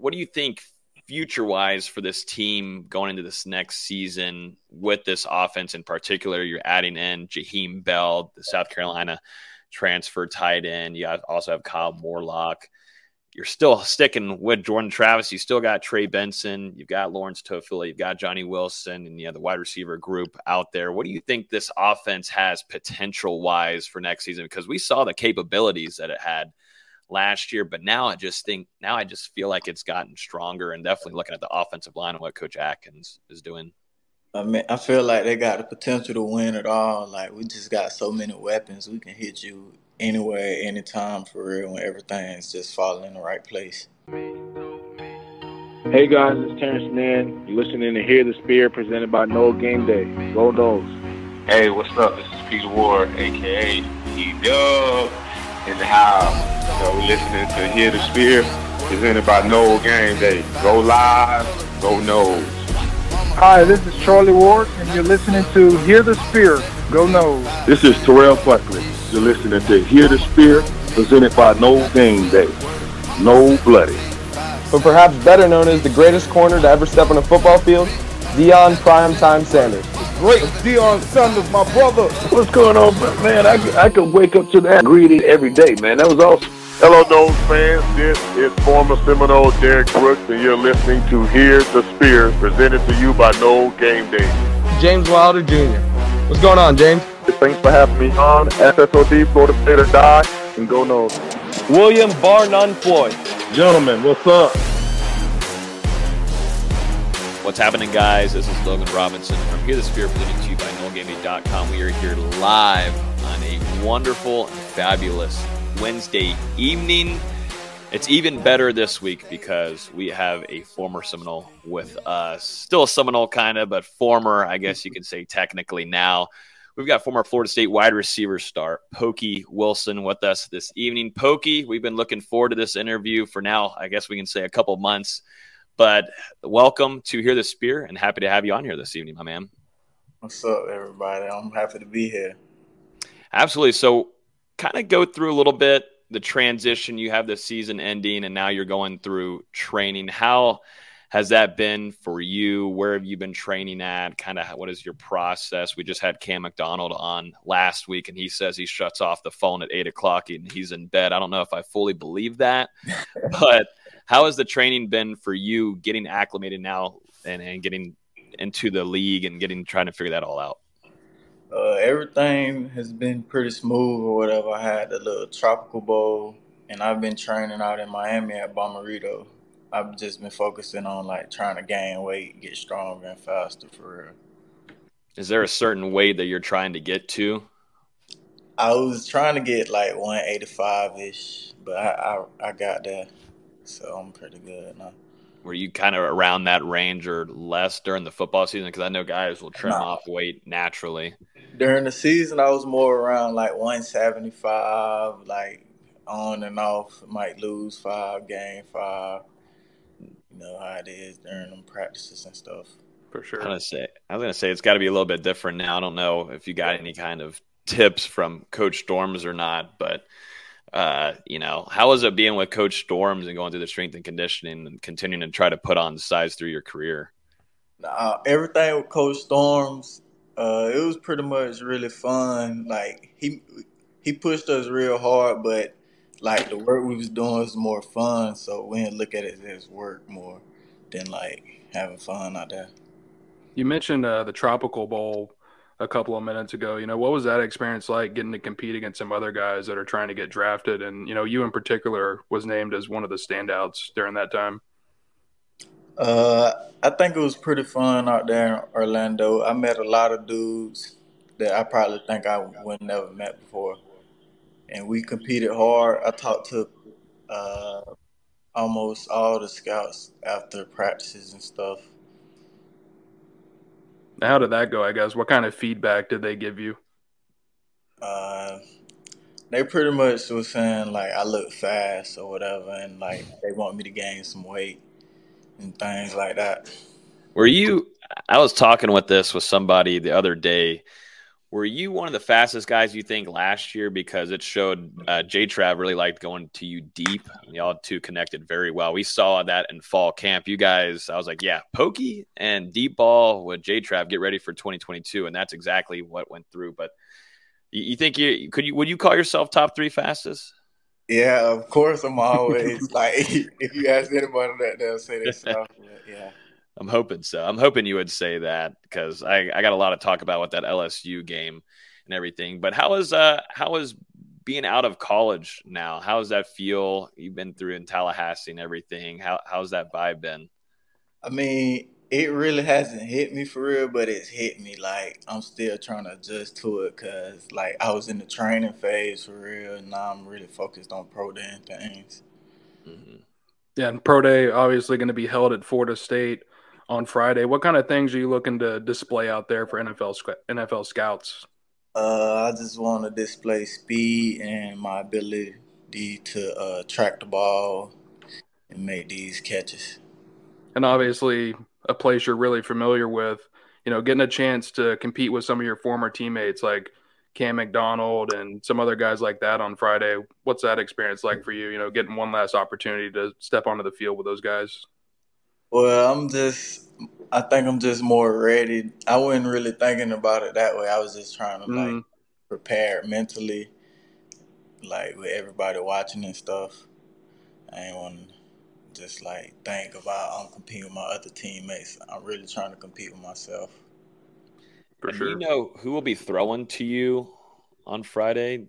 what do you think future wise for this team going into this next season with this offense in particular? You're adding in Jaheim Bell, the South Carolina transfer tight end. You also have Kyle Morlock. You're still sticking with Jordan Travis. You still got Trey Benson. You've got Lawrence Toafili. You've got Johnny Wilson and you know, the wide receiver group out there. What do you think this offense has potential wise for next season? Because we saw the capabilities that it had last year, but now I just think now I just feel like it's gotten stronger and definitely looking at the offensive line and what Coach Atkins is doing. I mean, I feel like they got the potential to win at all. Like we just got so many weapons, we can hit you anywhere, anytime for real, when everything's just falling in the right place. Hey guys, it's Terance Mann. You're listening to Hear the Spear presented by Nole Game Day. Go Noles. Hey, what's up? This is Peter Ward, aka E Dub, in the house. So we're listening to Hear the Spear presented by Nole Game Day. Go live, go Noles. Hi, this is Charlie Ward, and you're listening to Hear the Spear. Go Noles. This is Terrell Buckley. You're listening to Hear the Spear, presented by Nole Game Day. No Bloody. But perhaps better known as the greatest corner to ever step on a football field, Deion Primetime Sanders. Great Deion Sanders, my brother. What's going on, man? I, I could wake up to that greeting every day, man. That was awesome. Hello, Noles fans. This is former Seminole Derrick Brooks, and you're listening to Hear the Spear, presented to you by Nole Game Day. James Wilder Jr. What's going on, James? Thanks for having me on. SSOD, Florida State or Die, and go Noles. William Bar None Floyd. Gentlemen, what's up? What's happening, guys? This is Logan Robinson from Hear the Spear, presented to you by NoleGameDay.com. We are here live on a wonderful fabulous Wednesday evening. It's even better this week because we have a former Seminole with us. Still a Seminole, kind of, but former, I guess you could say technically now. We've got former Florida State wide receiver star Pokey Wilson with us this evening. Pokey, we've been looking forward to this interview for now, I guess we can say a couple months. But welcome to Hear the Spear and happy to have you on here this evening, my man. What's up, everybody? I'm happy to be here. Absolutely. So, kind of go through a little bit the transition you have the season ending and now you're going through training how has that been for you where have you been training at kind of what is your process we just had cam mcdonald on last week and he says he shuts off the phone at eight o'clock and he's in bed i don't know if i fully believe that but how has the training been for you getting acclimated now and, and getting into the league and getting trying to figure that all out uh, everything has been pretty smooth or whatever. I had the little tropical bowl, and I've been training out in Miami at Bommarito. I've just been focusing on like trying to gain weight, get stronger and faster for real. Is there a certain weight that you're trying to get to? I was trying to get like 185 ish, but I, I I got there, so I'm pretty good now. Were you kind of around that range or less during the football season? Because I know guys will trim No. off weight naturally. During the season, I was more around like 175, like on and off. Might lose five, gain five. You know how it is during them practices and stuff. For sure. I was gonna say, I was gonna say it's got to be a little bit different now. I don't know if you got any kind of tips from Coach Storms or not, but uh, you know, how was it being with Coach Storms and going through the strength and conditioning and continuing to try to put on size through your career? Uh, everything with Coach Storms, uh, it was pretty much really fun. Like he he pushed us real hard, but like the work we was doing was more fun, so we didn't look at it as work more than like having fun out there. You mentioned uh, the Tropical Bowl a couple of minutes ago. You know, what was that experience like getting to compete against some other guys that are trying to get drafted? And, you know, you in particular was named as one of the standouts during that time. Uh, I think it was pretty fun out there in Orlando. I met a lot of dudes that I probably think I would never met before, and we competed hard. I talked to uh, almost all the scouts after practices and stuff. How did that go, I guess? What kind of feedback did they give you? Uh, they pretty much was saying like I look fast or whatever, and like they want me to gain some weight and things like that. Were you? I was talking with this with somebody the other day. Were you one of the fastest guys you think last year because it showed uh, J Trav really liked going to you deep? Y'all two connected very well. We saw that in fall camp. You guys, I was like, yeah, pokey and deep ball with J Trav. Get ready for 2022, and that's exactly what went through. But you, you think you could you would you call yourself top three fastest? Yeah, of course. I'm always like, if you ask anybody that, they'll say that stuff. Yeah. I'm hoping so. I'm hoping you would say that because I, I got a lot of talk about with that LSU game and everything. But how is uh how is being out of college now? How does that feel? You've been through in Tallahassee and everything. How how's that vibe been? I mean, it really hasn't hit me for real, but it's hit me. Like I'm still trying to adjust to it because like I was in the training phase for real, and now I'm really focused on pro day and things. Mm-hmm. Yeah, and pro day obviously going to be held at Florida State on Friday. What kind of things are you looking to display out there for NFL NFL scouts? Uh, I just want to display speed and my ability to uh, track the ball and make these catches. And obviously, a place you're really familiar with. You know, getting a chance to compete with some of your former teammates like Cam McDonald and some other guys like that on Friday. What's that experience like for you? You know, getting one last opportunity to step onto the field with those guys. Well, I'm just, I think I'm just more ready. I wasn't really thinking about it that way. I was just trying to mm-hmm. like prepare mentally, like with everybody watching and stuff. I ain't want to just like think about I'm competing with my other teammates. I'm really trying to compete with myself. For sure. you know who will be throwing to you on Friday?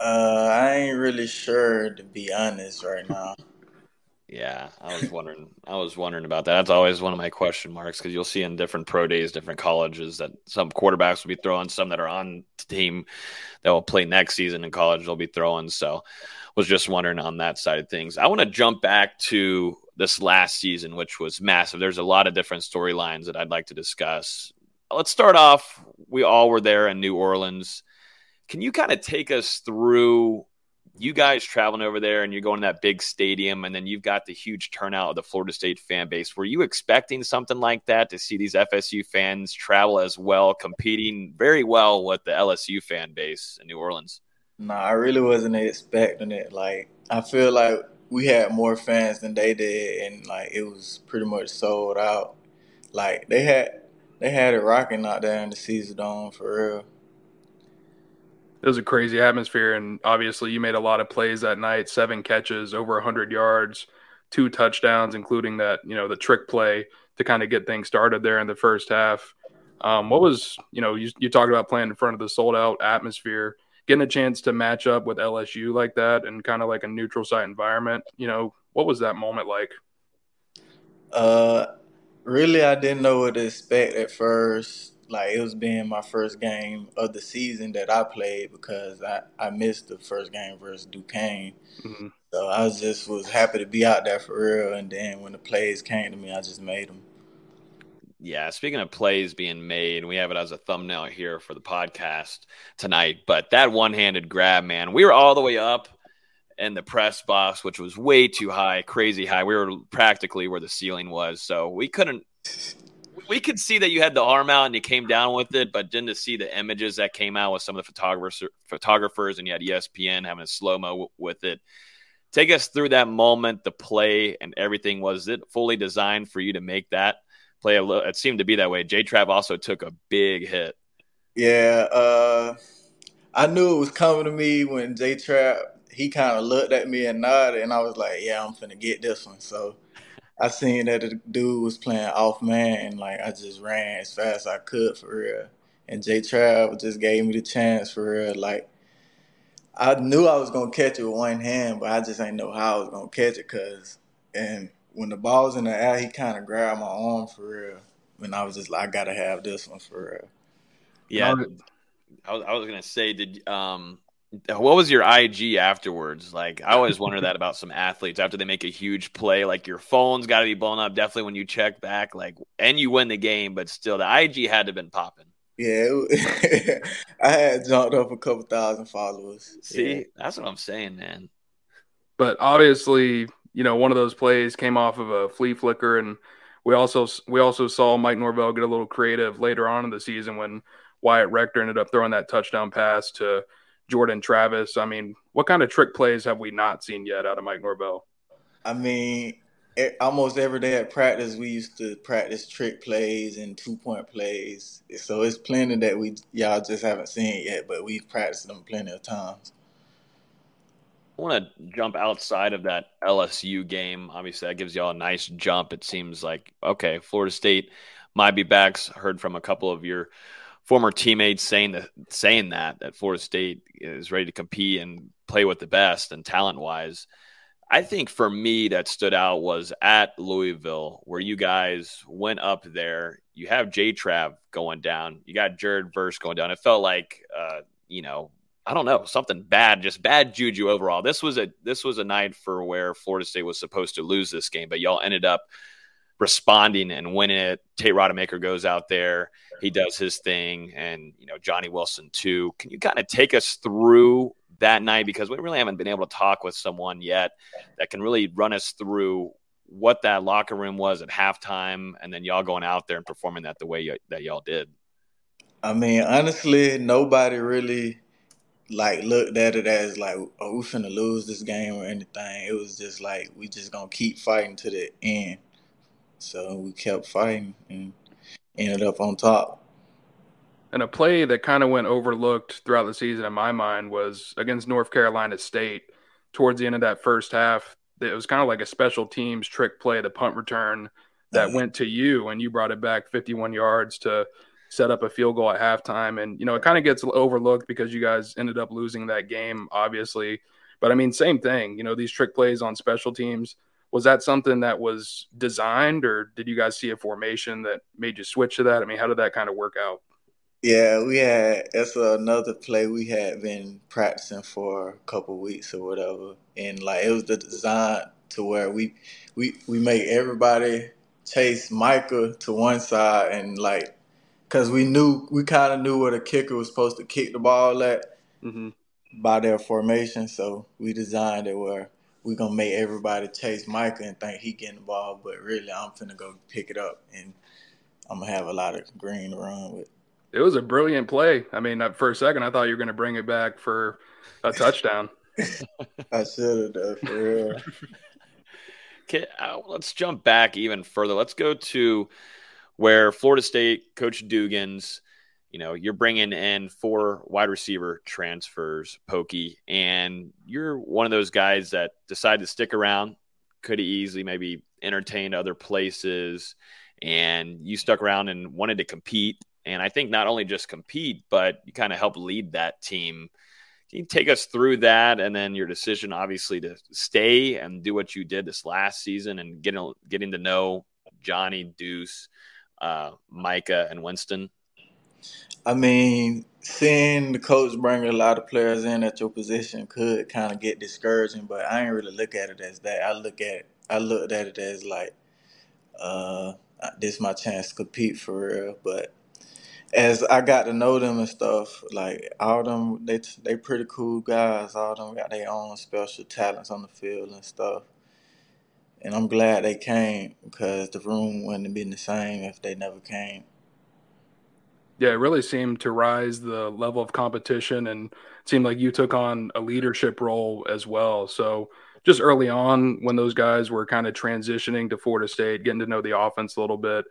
Uh, I ain't really sure to be honest right now. Yeah, I was wondering. I was wondering about that. That's always one of my question marks because you'll see in different pro days, different colleges that some quarterbacks will be throwing, some that are on team that will play next season in college they'll be throwing. So, was just wondering on that side of things. I want to jump back to this last season, which was massive. There's a lot of different storylines that I'd like to discuss. Let's start off. We all were there in New Orleans. Can you kind of take us through you guys traveling over there and you're going to that big stadium and then you've got the huge turnout of the Florida State fan base. Were you expecting something like that to see these FSU fans travel as well, competing very well with the LSU fan base in New Orleans? No, I really wasn't expecting it. Like I feel like we had more fans than they did and like it was pretty much sold out. Like they had they had it rocking out there in the Caesar Dome for real it was a crazy atmosphere, and obviously you made a lot of plays that night. Seven catches, over hundred yards, two touchdowns, including that you know the trick play to kind of get things started there in the first half. Um, what was you know you, you talked about playing in front of the sold out atmosphere, getting a chance to match up with LSU like that and kind of like a neutral site environment. You know what was that moment like? Uh, really, I didn't know what to expect at first like it was being my first game of the season that I played because I, I missed the first game versus Duquesne. Mm-hmm. So I was just was happy to be out there for real. And then when the plays came to me, I just made them. Yeah, speaking of plays being made, we have it as a thumbnail here for the podcast tonight. But that one-handed grab, man, we were all the way up in the press box, which was way too high, crazy high. We were practically where the ceiling was, so we couldn't we could see that you had the arm out and you came down with it, but didn't see the images that came out with some of the photographers, photographers, and you had ESPN having a slow mo with it. Take us through that moment, the play, and everything. Was it fully designed for you to make that play? A little, it seemed to be that way. J Trav also took a big hit. Yeah, uh, I knew it was coming to me when J Trav he kind of looked at me and nodded, and I was like, "Yeah, I'm finna get this one." So I seen that the dude was playing off man, and like I just ran as fast as I could for real. And J Trav just gave me the chance for real. Like I knew I was gonna catch it with one hand, but I just ain't know how I was gonna catch it. Cause and when the ball was in the air, he kind of grabbed my arm for real. And I was just like, I gotta have this one for real. Yeah, I was, I was gonna say, did um what was your IG afterwards? Like, I always wonder that about some athletes after they make a huge play. Like, your phone's got to be blown up definitely when you check back, like, and you win the game, but still, the IG had to have been popping. Yeah, I had jumped up a couple thousand followers. See, yeah. that's what I'm saying, man. But obviously, you know, one of those plays came off of a flea flicker, and we also we also saw Mike Norvell get a little creative later on in the season when Wyatt Rector ended up throwing that touchdown pass to Jordan Travis. I mean, what kind of trick plays have we not seen yet out of Mike Norvell? I mean, almost every day at practice, we used to practice trick plays and two point plays. So it's plenty that we y'all just haven't seen yet, but we've practiced them plenty of times. I want to jump outside of that LSU game. Obviously, that gives y'all a nice jump. It seems like okay, Florida State might be back. Heard from a couple of your former teammates saying that saying that that Florida State is ready to compete and play with the best and talent wise. I think for me that stood out was at Louisville, where you guys went up there. You have J Trav going down. You got Jared Verse going down. It felt like, uh, you know, I don't know, something bad, just bad juju overall. This was a this was a night for where Florida State was supposed to lose this game, but y'all ended up responding and winning it. Tate Rodemaker goes out there, he does his thing, and you know Johnny Wilson too. Can you kind of take us through that night because we really haven't been able to talk with someone yet that can really run us through what that locker room was at halftime and then y'all going out there and performing that the way y- that y'all did. I mean, honestly, nobody really like looked at it as like, oh, we finna lose this game or anything. It was just like we just gonna keep fighting to the end. So we kept fighting and ended up on top. And a play that kind of went overlooked throughout the season in my mind was against North Carolina State. Towards the end of that first half, it was kind of like a special teams trick play, the punt return that uh-huh. went to you, and you brought it back 51 yards to set up a field goal at halftime. And, you know, it kind of gets overlooked because you guys ended up losing that game, obviously. But I mean, same thing, you know, these trick plays on special teams. Was that something that was designed, or did you guys see a formation that made you switch to that? I mean, how did that kind of work out? Yeah, we had that's another play we had been practicing for a couple weeks or whatever, and like it was the design to where we we we make everybody chase Micah to one side and like because we knew we kind of knew where the kicker was supposed to kick the ball at mm-hmm. by their formation, so we designed it where we gonna make everybody chase Micah and think he getting the ball, but really I'm finna go pick it up and I'm gonna have a lot of green to run with it was a brilliant play. I mean, for a second, I thought you were going to bring it back for a touchdown. I should have done for real. Okay, uh, let's jump back even further. Let's go to where Florida State coach Dugans. You know, you're bringing in four wide receiver transfers, Pokey, and you're one of those guys that decided to stick around. Could easily maybe entertain other places, and you stuck around and wanted to compete and I think not only just compete, but you kind of help lead that team. Can you take us through that and then your decision, obviously, to stay and do what you did this last season and getting getting to know Johnny, Deuce, uh, Micah, and Winston? I mean, seeing the coach bring a lot of players in at your position could kind of get discouraging, but I ain't really look at it as that. I look at I looked at it as like, uh, this is my chance to compete for real. But as I got to know them and stuff, like all them, they they pretty cool guys. All them got their own special talents on the field and stuff. And I'm glad they came because the room wouldn't have been the same if they never came. Yeah, it really seemed to rise the level of competition and seemed like you took on a leadership role as well. So just early on when those guys were kind of transitioning to Florida State, getting to know the offense a little bit,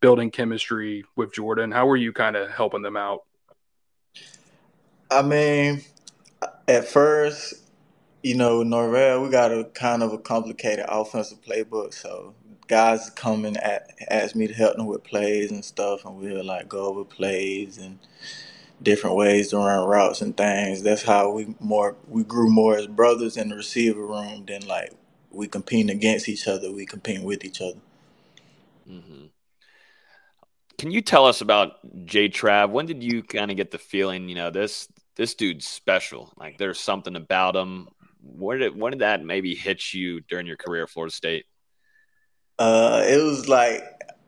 building chemistry with Jordan? How were you kind of helping them out? I mean, at first, you know, Norvell, we got a kind of a complicated offensive playbook. So guys come and ask me to help them with plays and stuff, and we'll like go over plays and different ways to run routes and things. That's how we more we grew more as brothers in the receiver room than like we competing against each other. We compete with each other. Mm-hmm. Can you tell us about J Trav? When did you kind of get the feeling, you know, this this dude's special? Like there's something about him. Where did when did that maybe hit you during your career at Florida State? Uh, it was like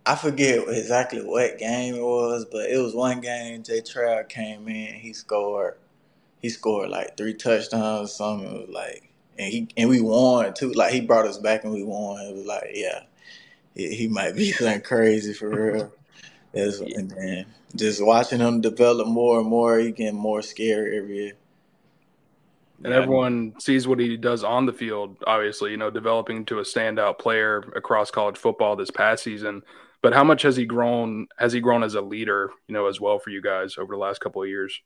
I forget exactly what game it was, but it was one game. J Trav came in, he scored, he scored like three touchdowns or something. It was like, and he and we won too. Like he brought us back and we won. It was like, yeah, he, he might be something crazy for real. It's, and then just watching him develop more and more, he getting more scary every year. And everyone sees what he does on the field, obviously, you know, developing to a standout player across college football this past season. But how much has he grown? Has he grown as a leader, you know, as well for you guys over the last couple of years?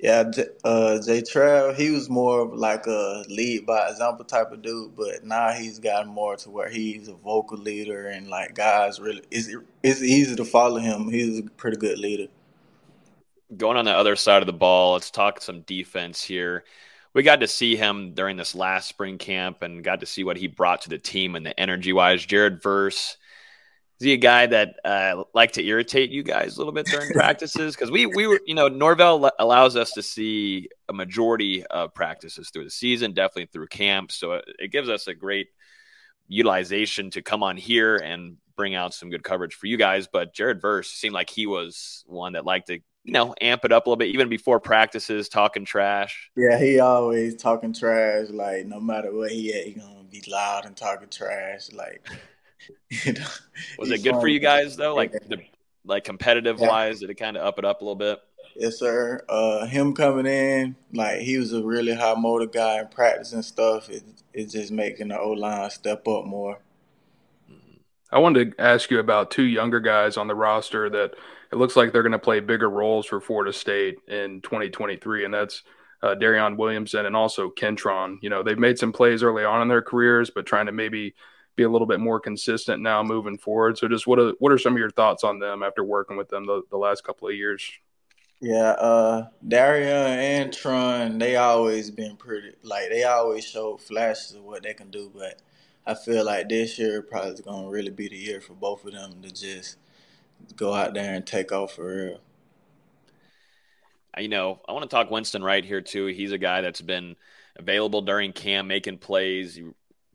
Yeah, uh, Jay Trav, he was more of like a lead by example type of dude, but now he's gotten more to where he's a vocal leader and like guys really it's it's easy to follow him. He's a pretty good leader. Going on the other side of the ball, let's talk some defense here. We got to see him during this last spring camp and got to see what he brought to the team and the energy wise. Jared Verse is he a guy that uh, like to irritate you guys a little bit during practices? Because we we were, you know, Norvell allows us to see a majority of practices through the season, definitely through camp. So it, it gives us a great utilization to come on here and bring out some good coverage for you guys. But Jared Verse seemed like he was one that liked to, you know, amp it up a little bit, even before practices, talking trash. Yeah, he always talking trash. Like no matter where he at, he gonna be loud and talking trash. Like you know, was it good for you guys though? Like the like competitive yeah. wise, did it kind of up it up a little bit? Yes, sir. Uh, him coming in, like he was a really high motor guy in practice and stuff. It, it's just making the O line step up more. I wanted to ask you about two younger guys on the roster that it looks like they're going to play bigger roles for Florida State in 2023, and that's uh, Darion Williamson and also Kentron. You know, they've made some plays early on in their careers, but trying to maybe be a little bit more consistent now moving forward. So, just what are what are some of your thoughts on them after working with them the, the last couple of years? Yeah, uh, Darion and Tron, they always been pretty like they always show flashes of what they can do, but I feel like this year probably is gonna really be the year for both of them to just go out there and take off for real. You know, I want to talk Winston Wright here too. He's a guy that's been available during camp, making plays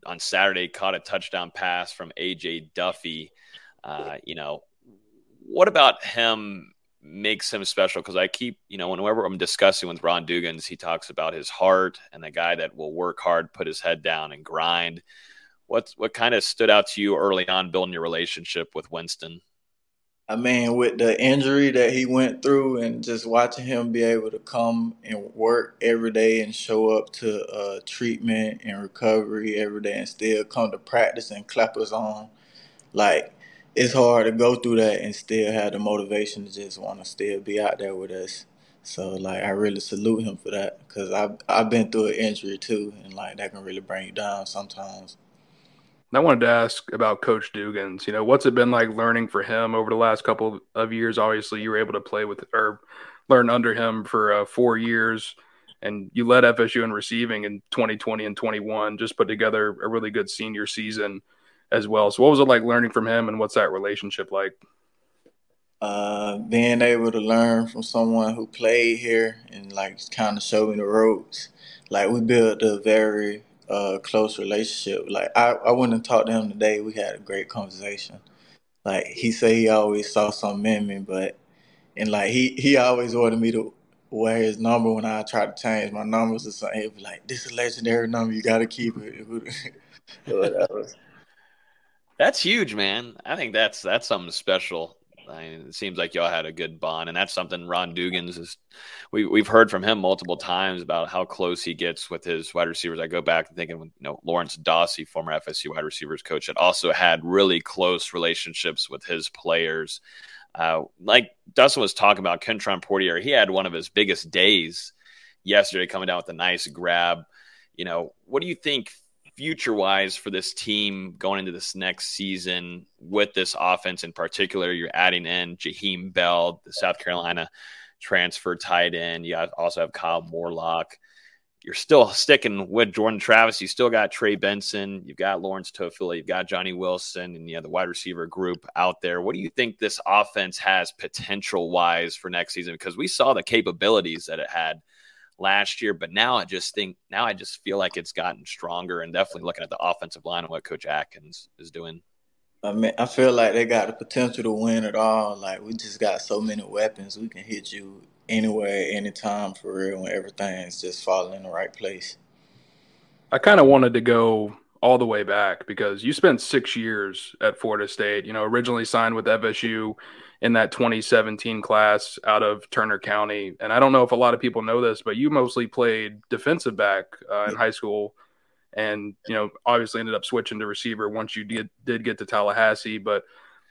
on Saturday caught a touchdown pass from AJ Duffy. Uh, you know, what about him makes him special? Because I keep, you know, whenever I'm discussing with Ron Dugans, he talks about his heart and the guy that will work hard, put his head down, and grind. What what kind of stood out to you early on building your relationship with Winston? I mean, with the injury that he went through, and just watching him be able to come and work every day and show up to uh, treatment and recovery every day, and still come to practice and clap us on, like it's hard to go through that and still have the motivation to just want to still be out there with us. So like, I really salute him for that because I've I've been through an injury too, and like that can really bring you down sometimes. I wanted to ask about Coach Dugans. You know, what's it been like learning for him over the last couple of years? Obviously, you were able to play with or learn under him for uh, four years, and you led FSU in receiving in 2020 and 21. Just put together a really good senior season as well. So, what was it like learning from him, and what's that relationship like? Uh, being able to learn from someone who played here and like kind of show me the ropes. Like we built a very uh, close relationship. Like I, I went and talked to him today. We had a great conversation. Like he said he always saw something in me, but and like he he always wanted me to wear his number when I tried to change my numbers or something. He'd be like, "This is a legendary number. You got to keep it." That's huge, man. I think that's that's something special. I mean, it seems like y'all had a good bond, and that's something Ron Dugans is. We we've heard from him multiple times about how close he gets with his wide receivers. I go back to thinking, you know, Lawrence Dawsey, former FSU wide receivers coach, that also had really close relationships with his players. Uh, like Dustin was talking about, Kentron Poitier, he had one of his biggest days yesterday, coming down with a nice grab. You know, what do you think future wise for this team going into this next season with this offense in particular? You're adding in Jaheim Bell, the South Carolina transfer tight end. You also have Kyle Morlock. You're still sticking with Jordan Travis. You still got Trey Benson. You've got Lawrence Toafili. You've got Johnny Wilson and you the wide receiver group out there. What do you think this offense has potential wise for next season? Because we saw the capabilities that it had last year, but now I just think now I just feel like it's gotten stronger and definitely looking at the offensive line and what Coach Atkins is doing. I mean, I feel like they got the potential to win it all. Like we just got so many weapons, we can hit you anywhere, anytime for real, when everything's just falling in the right place. I kind of wanted to go all the way back because you spent six years at Florida State. You know, originally signed with FSU in that 2017 class out of Turner County. And I don't know if a lot of people know this, but you mostly played defensive back uh, in high school. And, you know, obviously ended up switching to receiver once you did, did get to Tallahassee. But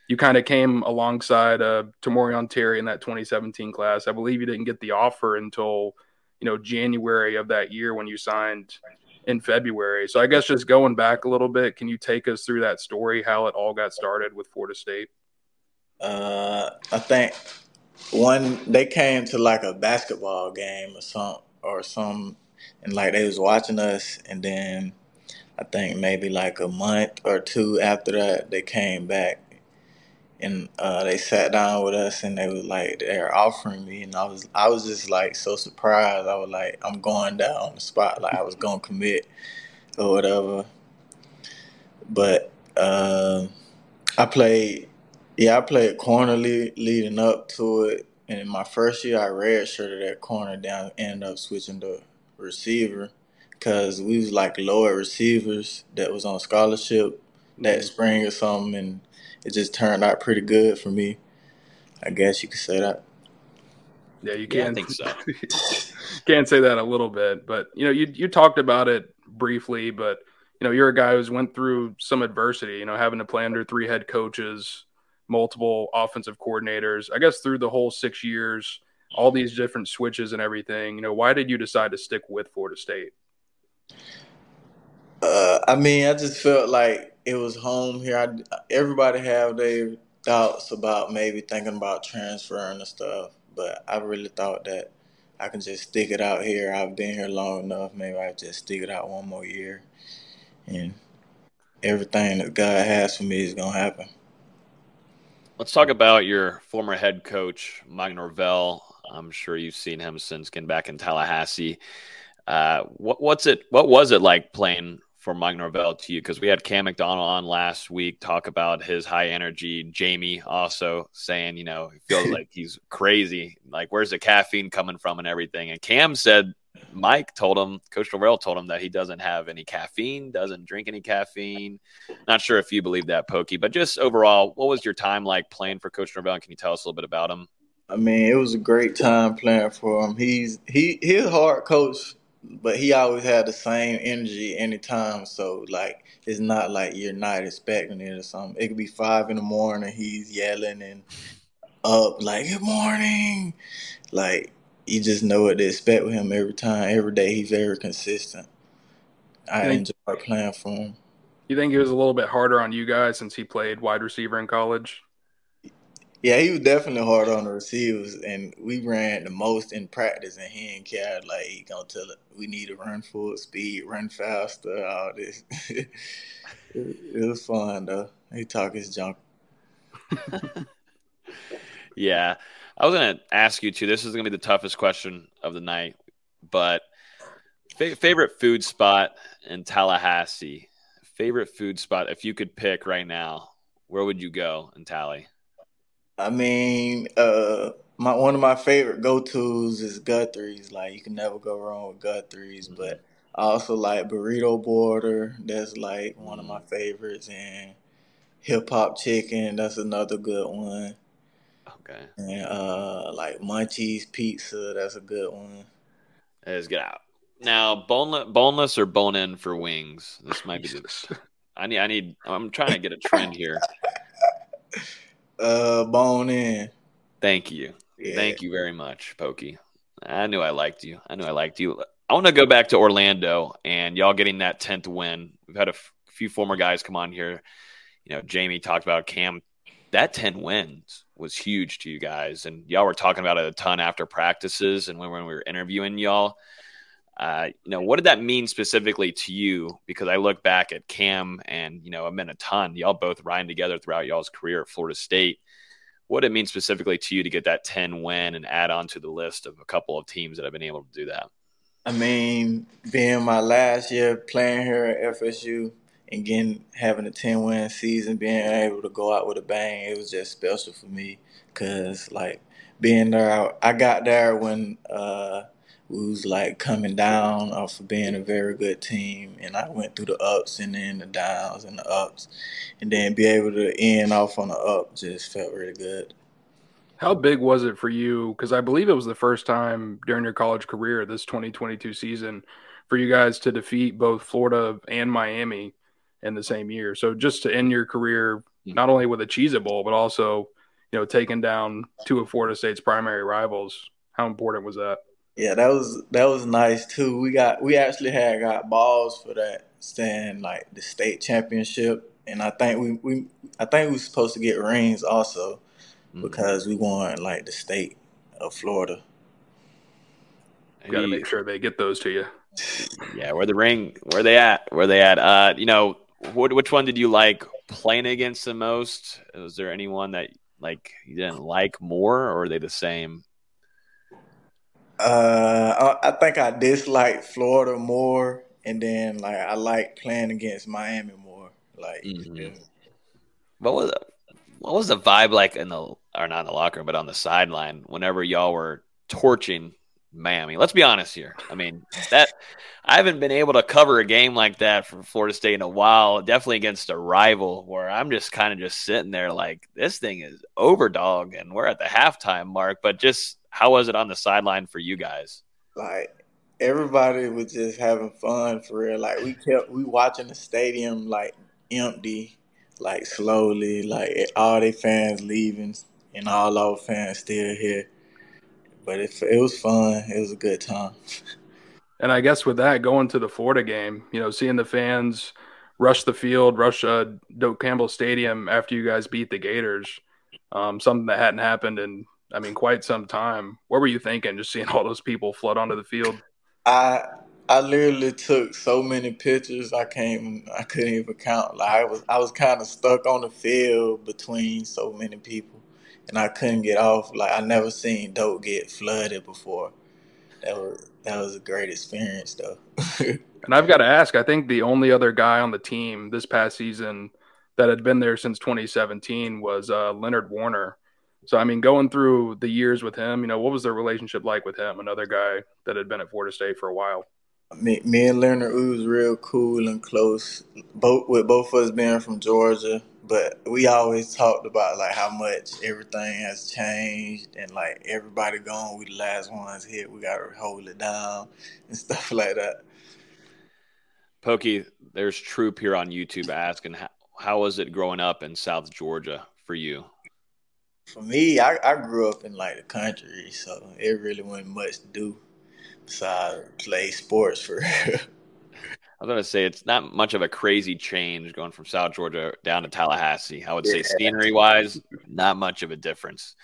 you kind of came alongside uh, Tamorrion Terry in that 2017 class. I believe you didn't get the offer until, you know, January of that year when you signed in February. So I guess just going back a little bit, can you take us through that story, how it all got started with Florida State? Uh, I think one they came to like a basketball game or some or some, and like they was watching us, and then I think maybe like a month or two after that they came back. And uh, they sat down with us, and they was like they're offering me, and I was I was just like so surprised. I was like, I'm going down on the spot, like I was gonna commit or whatever. But uh, I played yeah, I played corner lead, leading up to it. And in my first year, I redshirted that corner down, and ended up switching to receiver because we was like lower receivers that was on scholarship that mm-hmm. spring or something, and it just turned out pretty good for me. I guess you could say that. Yeah, you Yeah, I can. think so. can't say that a little bit, but you know, you you talked about it briefly, but you know, you're a guy who's went through some adversity. You know, having to play under three head coaches, multiple offensive coordinators. I guess through the whole six years, all these different switches and everything. You know, why did you decide to stick with Florida State? Uh, I mean, I just felt like it was home here. I, everybody have their thoughts about maybe thinking about transferring and stuff, but I really thought that I can just stick it out here. I've been here long enough. Maybe I just stick it out one more year, and everything that God has for me is gonna happen. Let's talk about your former head coach, Mike Norvell. I'm sure you've seen him since getting back in Tallahassee. Uh, what, what's it? What was it like playing for Mike Norvell to you? Because we had Cam McDonald on last week talk about his high energy. Jamie also saying, you know, he feels like he's crazy. Like, where's the caffeine coming from and everything? And Cam said Mike told him, Coach Norvell told him that he doesn't have any caffeine, doesn't drink any caffeine. Not sure if you believe that, Pokey, but just overall, what was your time like playing for Coach Norvell? Can you tell us a little bit about him? I mean, it was a great time playing for him. He's he he's a hard coach, but he always had the same energy anytime. So like, it's not like you're not expecting it or something. It could be five in the morning, he's yelling and up like "Good morning," like you just know what to expect with him every time, every day. He's very consistent. I Yeah. enjoy playing for him. You think it was a little bit harder on you guys since he played wide receiver in college? Yeah, he was definitely hard on the receivers, and we ran the most in practice, and he didn't care. Like he gonna tell it, we need to run full speed, run faster, all this. it, it was fun though. He talk his junk. Yeah. I was going to ask you too. This is going to be the toughest question of the night, but fa- favorite food spot in Tallahassee? Favorite food spot if you could pick right now, where would you go in Tally? I mean, uh, my one of my favorite go tos is Guthrie's. Like you can never go wrong with Guthrie's, but I also like Burrito Boarder. That's like one of my favorites, and Hip Hop Chicken. That's another good one. Okay. And uh, like Munchies Pizza. That's a good one. Let's get out. Now, boneless, boneless or bone in for wings? This might be the. I need. I need. I'm trying to get a trend here. Uh, bone in. Thank you. Yeah. Thank you very much, Pokey. I knew I liked you. I knew I liked you. I want to go back to Orlando and y'all getting that 10th win. We've had a f- few former guys come on here. You know, Jamie talked about Cam. That 10 wins was huge to you guys. And y'all were talking about it a ton after practices and when, when we were interviewing y'all. Uh, you know, what did that mean specifically to you? Because I look back at Cam and, you know, it meant a ton. Y'all both riding together throughout y'all's career at Florida State. What did it mean specifically to you to get that 10 win and add on to the list of a couple of teams that have been able to do that? I mean, being my last year playing here at FSU and getting having a ten win season, being able to go out with a bang, it was just special for me. Cause like being there, I, I got there when uh, we was like coming down off of being a very good team, and I went through the ups and then the downs and the ups, and then be able to end off on the up just felt really good. How big was it for you? Because I believe it was the first time during your college career, this 2022 season, for you guys to defeat both Florida and Miami in the same year. So just to end your career not only with a Cheez Bowl, but also you know taking down two of Florida State's primary rivals. How important was that? Yeah, that was that was nice too. We got we actually had got balls for that staying like the state championship, and I think we, we I think we were supposed to get rings also mm-hmm. because we won like the state of Florida. Got to make sure they get those to you. Yeah, where the ring, where they at, where they at. Uh, you know, what, which one did you like playing against the most? Was there anyone that like you didn't like more, or are they the same? Uh, I, I think I dislike Florida more, and then like I like playing against Miami more. Like, mm-hmm. yeah. what was what was the vibe like in the or not in the locker room, but on the sideline whenever y'all were torching Miami? Let's be honest here. I mean that I haven't been able to cover a game like that for Florida State in a while. Definitely against a rival, where I'm just kind of just sitting there like this thing is overdog, and we're at the halftime mark, but just how was it on the sideline for you guys? Like everybody was just having fun for real. Like we kept we watching the stadium like empty, like slowly, like all the fans leaving and all our fans still here. But it it was fun. It was a good time. And I guess with that, going to the Florida game, you know, seeing the fans rush the field, rush uh, Doak Campbell Stadium after you guys beat the Gators, um, something that hadn't happened in I mean, quite some time. What were you thinking, just seeing all those people flood onto the field? I I literally took so many pictures I can't I couldn't even count. Like I was I was kind of stuck on the field between so many people, and I couldn't get off. Like I never seen Doak get flooded before. That was that was a great experience though. and I've got to ask. I think the only other guy on the team this past season that had been there since 2017 was uh, Leonard Warner. So I mean, going through the years with him, you know, what was their relationship like with him? Another guy that had been at Florida State for a while. Me, me and Leonard, we was real cool and close. Both with both of us being from Georgia, but we always talked about like how much everything has changed and like everybody gone, we the last ones here. We gotta hold it down and stuff like that. Pokey, there's Troop here on YouTube asking how, how was it growing up in South Georgia for you? For me, I, I grew up in like the country, so it really wasn't much to do besides play sports for real. I was gonna say it's not much of a crazy change going from South Georgia down to Tallahassee. I would say scenery wise, not much of a difference.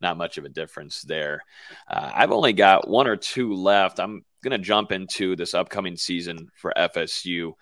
Not much of a difference there. Uh, I've only got one or two left. I'm gonna jump into this upcoming season for FSU.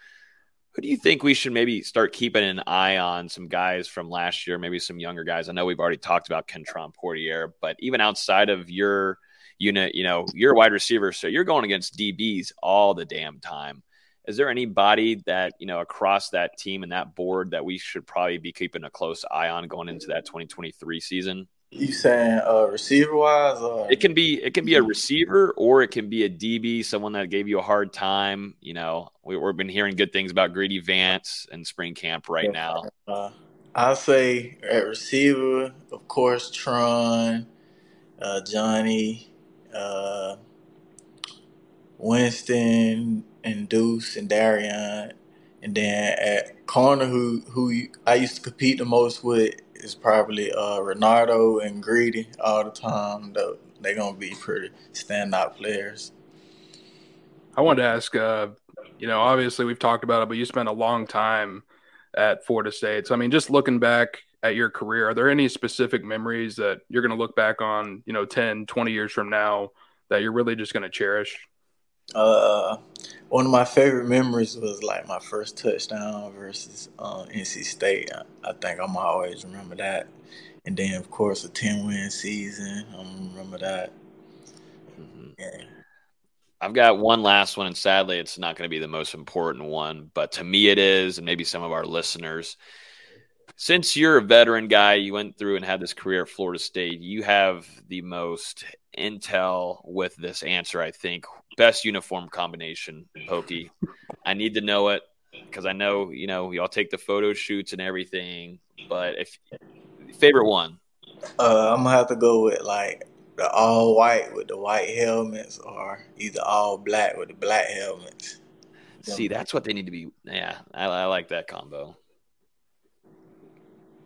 Who do you think we should maybe start keeping an eye on? Some guys from last year, maybe some younger guys. I know we've already talked about Kentron Poitier, but even outside of your unit, you know, you're a wide receiver, so you're going against DBs all the damn time. Is there anybody that, you know, across that team and that board that we should probably be keeping a close eye on going into that 2023 season? You saying uh, receiver wise? Or? It can be it can be a receiver or it can be a DB, someone that gave you a hard time. You know, we, have been hearing good things about Greedy Vance and spring camp right now. Uh, I'll say at receiver, of course, Tron, uh, Johnny, uh, Winston, and Deuce and Darion, and then at corner, who who I used to compete the most with is probably uh, Renardo and Greedy all the time. Though they're gonna be pretty standout players. I wanted to ask, uh, you know, obviously we've talked about it, but you spent a long time at Florida State. So I mean, just looking back at your career, are there any specific memories that you're going to look back on, you know, 10, 20 years from now that you're really just going to cherish? Uh, one of my favorite memories was like my first touchdown versus uh, NC State. I, I think I'm always remember that. And then, of course, a 10 win season. I remember that. Mm-hmm. Yeah. I've got one last one, and sadly, it's not going to be the most important one, but to me, it is, and maybe some of our listeners. Since you're a veteran guy, you went through and had this career at Florida State. You have the most intel with this answer, I think. Best uniform combination, Pokey. I need to know it because I know you know y'all take the photo shoots and everything. But if favorite one, uh, I'm gonna have to go with like the all white with the white helmets, or either all black with the black helmets. See, that's what they need to be. Yeah, I, I like that combo.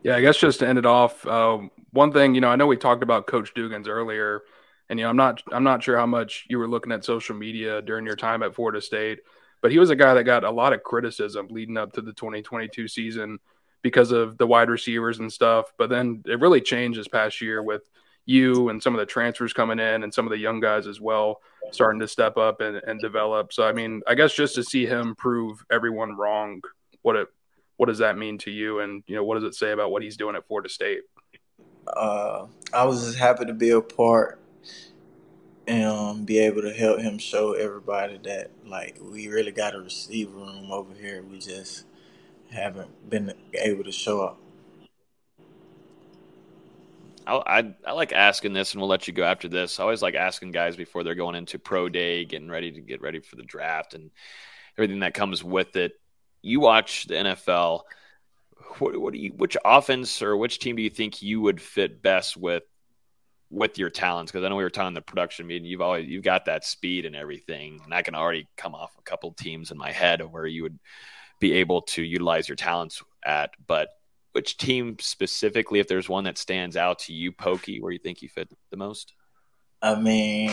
Yeah, I guess just to end it off, uh, one thing you know, I know we talked about Coach Dugans earlier, and you know, I'm not I'm not sure how much you were looking at social media during your time at Florida State, but he was a guy that got a lot of criticism leading up to the 2022 season because of the wide receivers and stuff. But then it really changed this past year with you and some of the transfers coming in and some of the young guys as well starting to step up and, and develop. So I mean, I guess just to see him prove everyone wrong, what it what does that mean to you? And you know, what does it say about what he's doing at Florida State? Uh, I was just happy to be a part and um, be able to help him show everybody that like we really got a receiver room over here. We just haven't been able to show up. I, I, I like asking this, and we'll let you go after this. I always like asking guys before they're going into pro day, getting ready to get ready for the draft, and everything that comes with it you watch the NFL. What, what do you, which offense or which team do you think you would fit best with with your talents? Because I know we were talking the production meeting. You've always you've got that speed and everything, and I can already come off a couple teams in my head of where you would be able to utilize your talents at. But which team specifically, if there's one that stands out to you, Pokey, where you think you fit the most? I mean,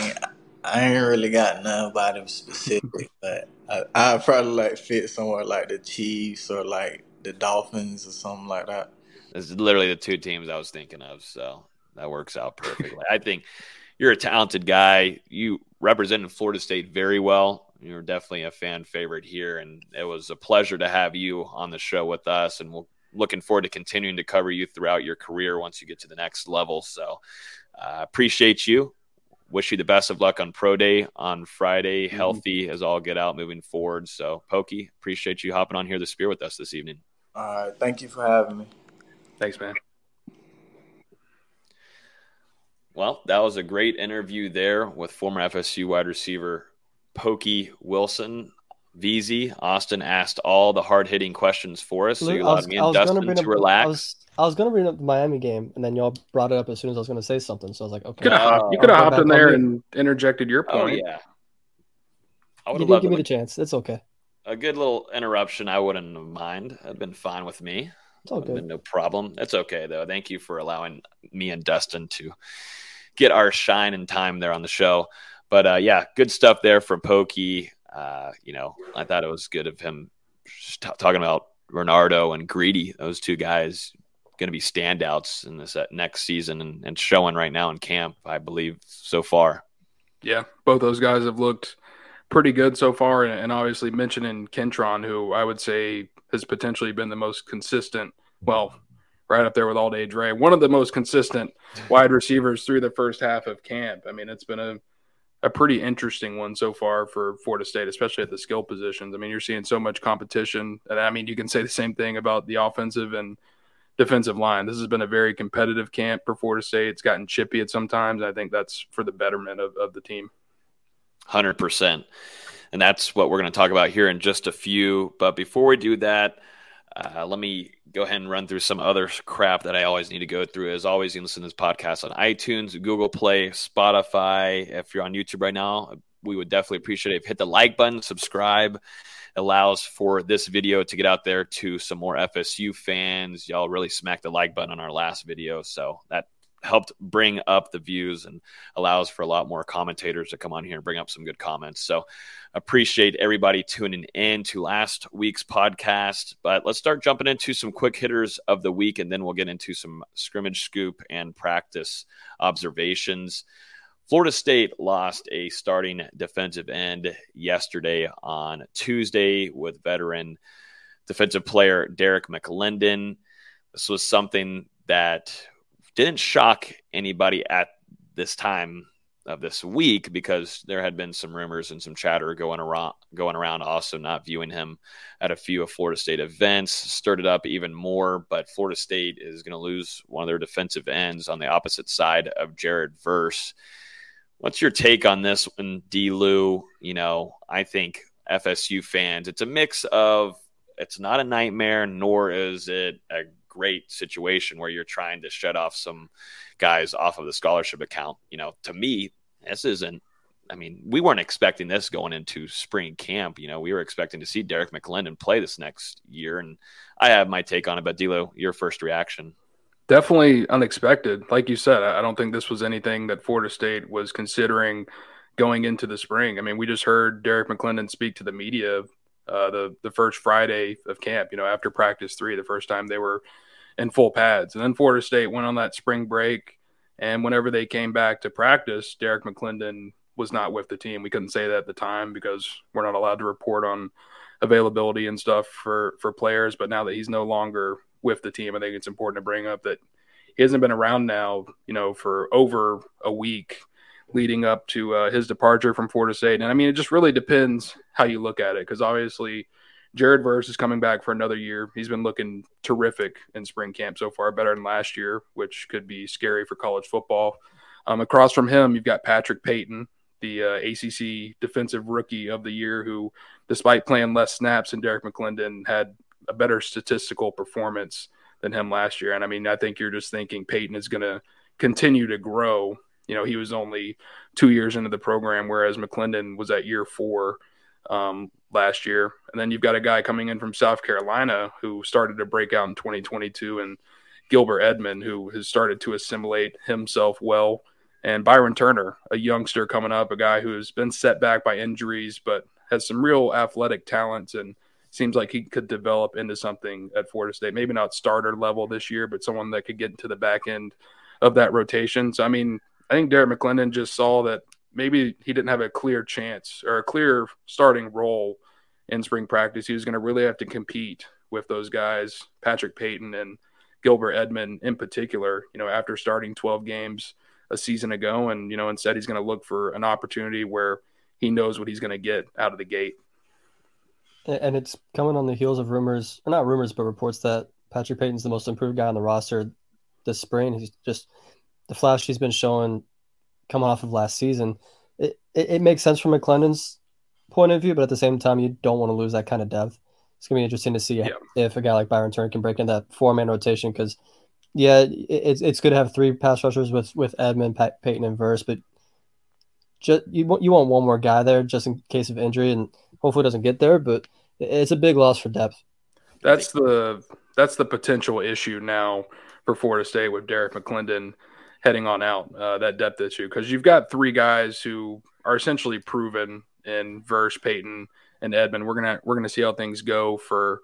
I ain't really got nobody specific, but I I probably like fit somewhere like the Chiefs or like the Dolphins or something like that. This is literally the two teams I was thinking of, so that works out perfectly. I think you're a talented guy. You represented Florida State very well. You're definitely a fan favorite here, and it was a pleasure to have you on the show with us. And we're looking forward to continuing to cover you throughout your career once you get to the next level. So, uh, appreciate you wish you the best of luck on pro day on Friday. Mm-hmm. Healthy as all get out moving forward. So, Pokey, appreciate you hopping on Hear the Spear with us this evening. All right. Thank you for having me. Thanks, man. Well, that was a great interview there with former FSU wide receiver Pokey Wilson. VZ Austin asked all the hard hitting questions for us, so you allowed me and Dustin to relax. I was gonna bring up the Miami game, and then y'all brought it up as soon as I was gonna say something. So I was like, okay, could have, you could have hopped in there and interjected your oh, point. Oh yeah, I would have give me the chance. It's okay. A good little interruption, I wouldn't mind. It'd been fine with me. It's all good. no problem. It's okay though. Thank you for allowing me and Dustin to get our shine and time there on the show. But uh, yeah, good stuff there from Pokey. Uh, you know, I thought it was good of him t- talking about Renardo and Greedy, those two guys going to be standouts in this uh, next season and, and showing right now in camp, I believe, so far. Yeah, both those guys have looked pretty good so far. And, and obviously, mentioning Kentron, who I would say has potentially been the most consistent, well, right up there with All Day Dre, one of the most consistent wide receivers through the first half of camp. I mean, it's been a a pretty interesting one so far for Florida State, especially at the skill positions. I mean, you're seeing so much competition, and I mean, you can say the same thing about the offensive and defensive line. This has been a very competitive camp for Florida State. It's gotten chippy at sometimes. I think that's for the betterment of, of the team. 100%. And that's what we're going to talk about here in just a few. But before we do that, uh, let me go ahead and run through some other crap that I always need to go through. As always, you can listen to this podcast on iTunes, Google Play, Spotify. If you're on YouTube right now, we would definitely appreciate it. Hit the like button, subscribe allows for this video to get out there to some more FSU fans. Y'all really smacked the like button on our last video, so that helped bring up the views and allows for a lot more commentators to come on here and bring up some good comments. So appreciate everybody tuning in to last week's podcast. But let's start jumping into some quick hitters of the week, and then we'll get into some scrimmage scoop and practice observations. Florida State lost a starting defensive end yesterday on Tuesday with veteran defensive player Derrick McLendon. This was something that didn't shock anybody at this time of this week because there had been some rumors and some chatter going around going around also not viewing him at a few of Florida State events. Stirred it up even more but Florida State is going to lose one of their defensive ends on the opposite side of Jared Verse. What's your take on this one D. Lou? You know I think FSU fans it's a mix of it's not a nightmare nor is it a great situation where you're trying to shut off some guys off of the scholarship account. You know, to me, this isn't. I mean, we weren't expecting this going into spring camp. You know, we were expecting to see Derrick McLendon play this next year, and I have my take on it. But D'Lo, your first reaction? Definitely unexpected. Like you said, I don't think this was anything that Florida State was considering going into the spring. I mean, we just heard Derrick McLendon speak to the media uh, the the first Friday of camp. You know, after practice three, the first time they were in full pads, and then Florida State went on that spring break. And whenever they came back to practice, Derrick McLendon was not with the team. We couldn't say that at the time because we're not allowed to report on availability and stuff for for players. But now that he's no longer with the team, I think it's important to bring up that he hasn't been around now, you know, for over a week leading up to uh, his departure from Florida State. And I mean, it just really depends how you look at it because obviously Jared Verse is coming back for another year. He's been looking terrific in spring camp so far, better than last year, which could be scary for college football. Um, across from him, you've got Patrick Payton, the uh, ACC Defensive Rookie of the Year, who, despite playing less snaps than Derrick McLendon, had a better statistical performance than him last year. And I mean, I think you're just thinking Payton is going to continue to grow you know, he was only two years into the program, whereas McLendon was at year four um, last year. And then you've got a guy coming in from South Carolina who started to break out in 2022, and Gilbert Edmond, who has started to assimilate himself well. And Byron Turner, a youngster coming up, a guy who's been set back by injuries, but has some real athletic talents and seems like he could develop into something at Florida State. Maybe not starter level this year, but someone that could get into the back end of that rotation. So, I mean, I think Derrick McLendon just saw that maybe he didn't have a clear chance or a clear starting role in spring practice. He was going to really have to compete with those guys, Patrick Payton and Gilbert Edmond in particular, you know, after starting 12 games a season ago. And, you know, instead he's going to look for an opportunity where he knows what he's going to get out of the gate. And it's coming on the heels of rumors, or not rumors, but reports that Patrick Payton's the most improved guy on the roster this spring. He's just the flash he's been showing coming off of last season, it, it, it, makes sense from McLendon's point of view, but at the same time, you don't want to lose that kind of depth. It's gonna be interesting to see yeah. if a guy like Byron Turner can break in that four man rotation because, yeah, it, it's it's good to have three pass rushers with with Edmond, Pat, Payton, and Verse, but just you want you want one more guy there just in case of injury, and hopefully doesn't get there. But it's a big loss for depth. That's the that's the potential issue now for Florida State with Derrick McLendon heading on out uh, that depth issue because you've got three guys who are essentially proven in Verse, Payton, and Edmond. We're gonna we're gonna see how things go for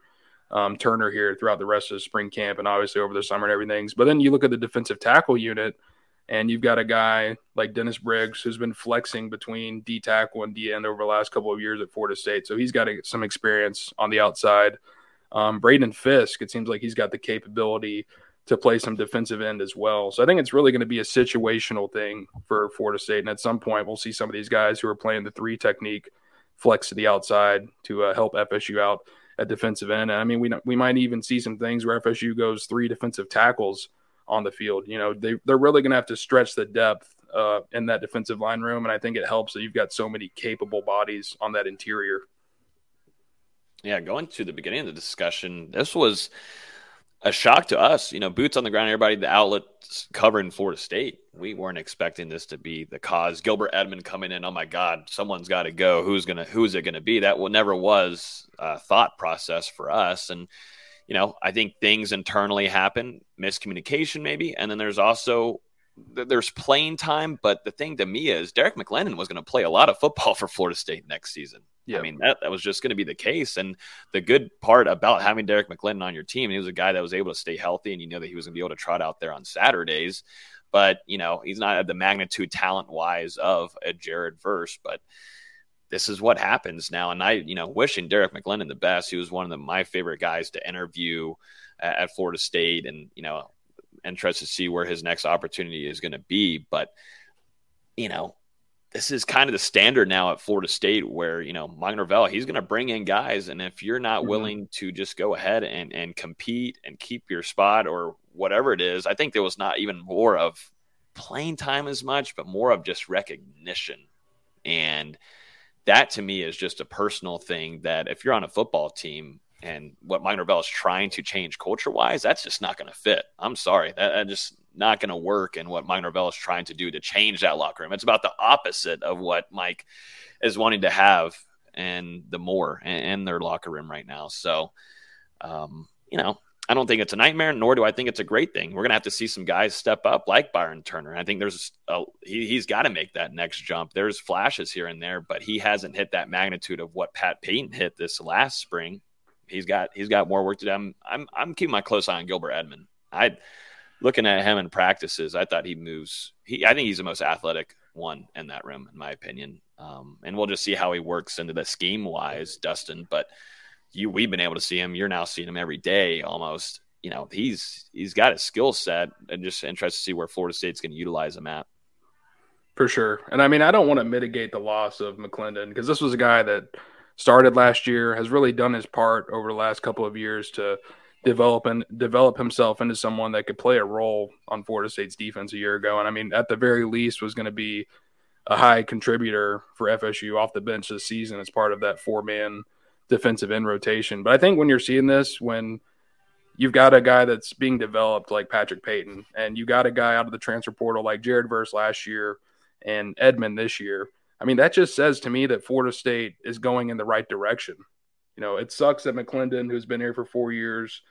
um, Turner here throughout the rest of the spring camp and obviously over the summer and everything. But then you look at the defensive tackle unit, and you've got a guy like Dennis Briggs who's been flexing between D tackle and D end over the last couple of years at Florida State, so he's got some experience on the outside. Um, Braden Fisk, it seems like he's got the capability to play some defensive end as well. So I think it's really going to be a situational thing for Florida State. And at some point, we'll see some of these guys who are playing the three technique flex to the outside to uh, help FSU out at defensive end. And I mean, we we might even see some things where FSU goes three defensive tackles on the field. You know, they they're really going to have to stretch the depth uh, in that defensive line room, and I think it helps that you've got so many capable bodies on that interior. Yeah, going to the beginning of the discussion, this was a shock to us. You know, boots on the ground, everybody, the outlets covering Florida State. We weren't expecting this to be the cause. Gilbert Edmond coming in. Oh my God, someone's got to go. Who's gonna? Who's it gonna be? That never was a thought process for us. And you know, I think things internally happen, miscommunication maybe, and then there's also there's playing time. But the thing to me is Derrick McLendon was going to play a lot of football for Florida State next season. Yeah. I mean, that, that was just going to be the case. And the good part about having Derrick McLendon on your team, he was a guy that was able to stay healthy and you know that he was going to be able to trot out there on Saturdays. But, you know, he's not at the magnitude talent wise of a Jared Verse. But this is what happens now. And I, you know, wishing Derrick McLendon the best. He was one of the, my favorite guys to interview at, at Florida State. And, you know, interested to see where his next opportunity is going to be. But, you know, this is kind of the standard now at Florida State where, you know, Mike Norvell, he's going to bring in guys. And if you're not mm-hmm. willing to just go ahead and, and compete and keep your spot or whatever it is, I think there was not even more of playing time as much, but more of just recognition. And that to me is just a personal thing that if you're on a football team and what Mike Norvell is trying to change culture wise, that's just not going to fit. I'm sorry. That, that just not going to work and what Mike Norvell is trying to do to change that locker room. It's about the opposite of what Mike is wanting to have and the more in their locker room right now. So, um, you know, I don't think it's a nightmare, nor do I think it's a great thing. We're going to have to see some guys step up like Byron Turner. I think there's a, he, he's got to make that next jump. There's flashes here and there, but he hasn't hit that magnitude of what Pat Payton hit this last spring. He's got he's got more work to do. I'm I'm, I'm keeping my close eye on Gilbert Edmond. I looking at him in practices, I thought he moves. He, I think he's the most athletic one in that room, in my opinion. Um, and we'll just see how he works into the scheme wise, Dustin. But you, we've been able to see him. You're now seeing him every day almost. You know, he's he's got a skill set, and just interested to see where Florida State's going to utilize him at. For sure, and I mean, I don't want to mitigate the loss of McLendon because this was a guy that started last year, has really done his part over the last couple of years to develop and develop himself into someone that could play a role on Florida State's defense a year ago. And I mean, at the very least, was going to be a high contributor for FSU off the bench this season as part of that four man defensive end rotation. But I think when you're seeing this, when you've got a guy that's being developed like Patrick Payton, and you got a guy out of the transfer portal like Jared Verse last year and Edmond this year. I mean, that just says to me that Florida State is going in the right direction. You know, it sucks that McLendon, who's been here for four years,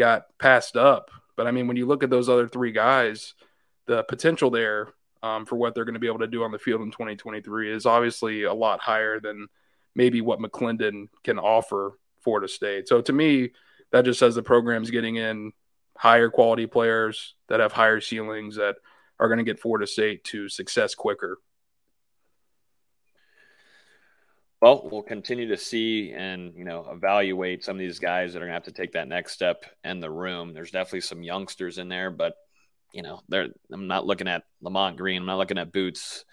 got passed up. But I mean, when you look at those other three guys, the potential there um, for what they're going to be able to do on the field in 2023 is obviously a lot higher than maybe what McLendon can offer Florida State. So to me, that just says the program's getting in higher quality players that have higher ceilings that are going to get Florida State to success quicker. Well, we'll continue to see and you know evaluate some of these guys that are going to have to take that next step in the room. There's definitely some youngsters in there, but you know, they're I'm not looking at Lamont Green. I'm not looking at Boots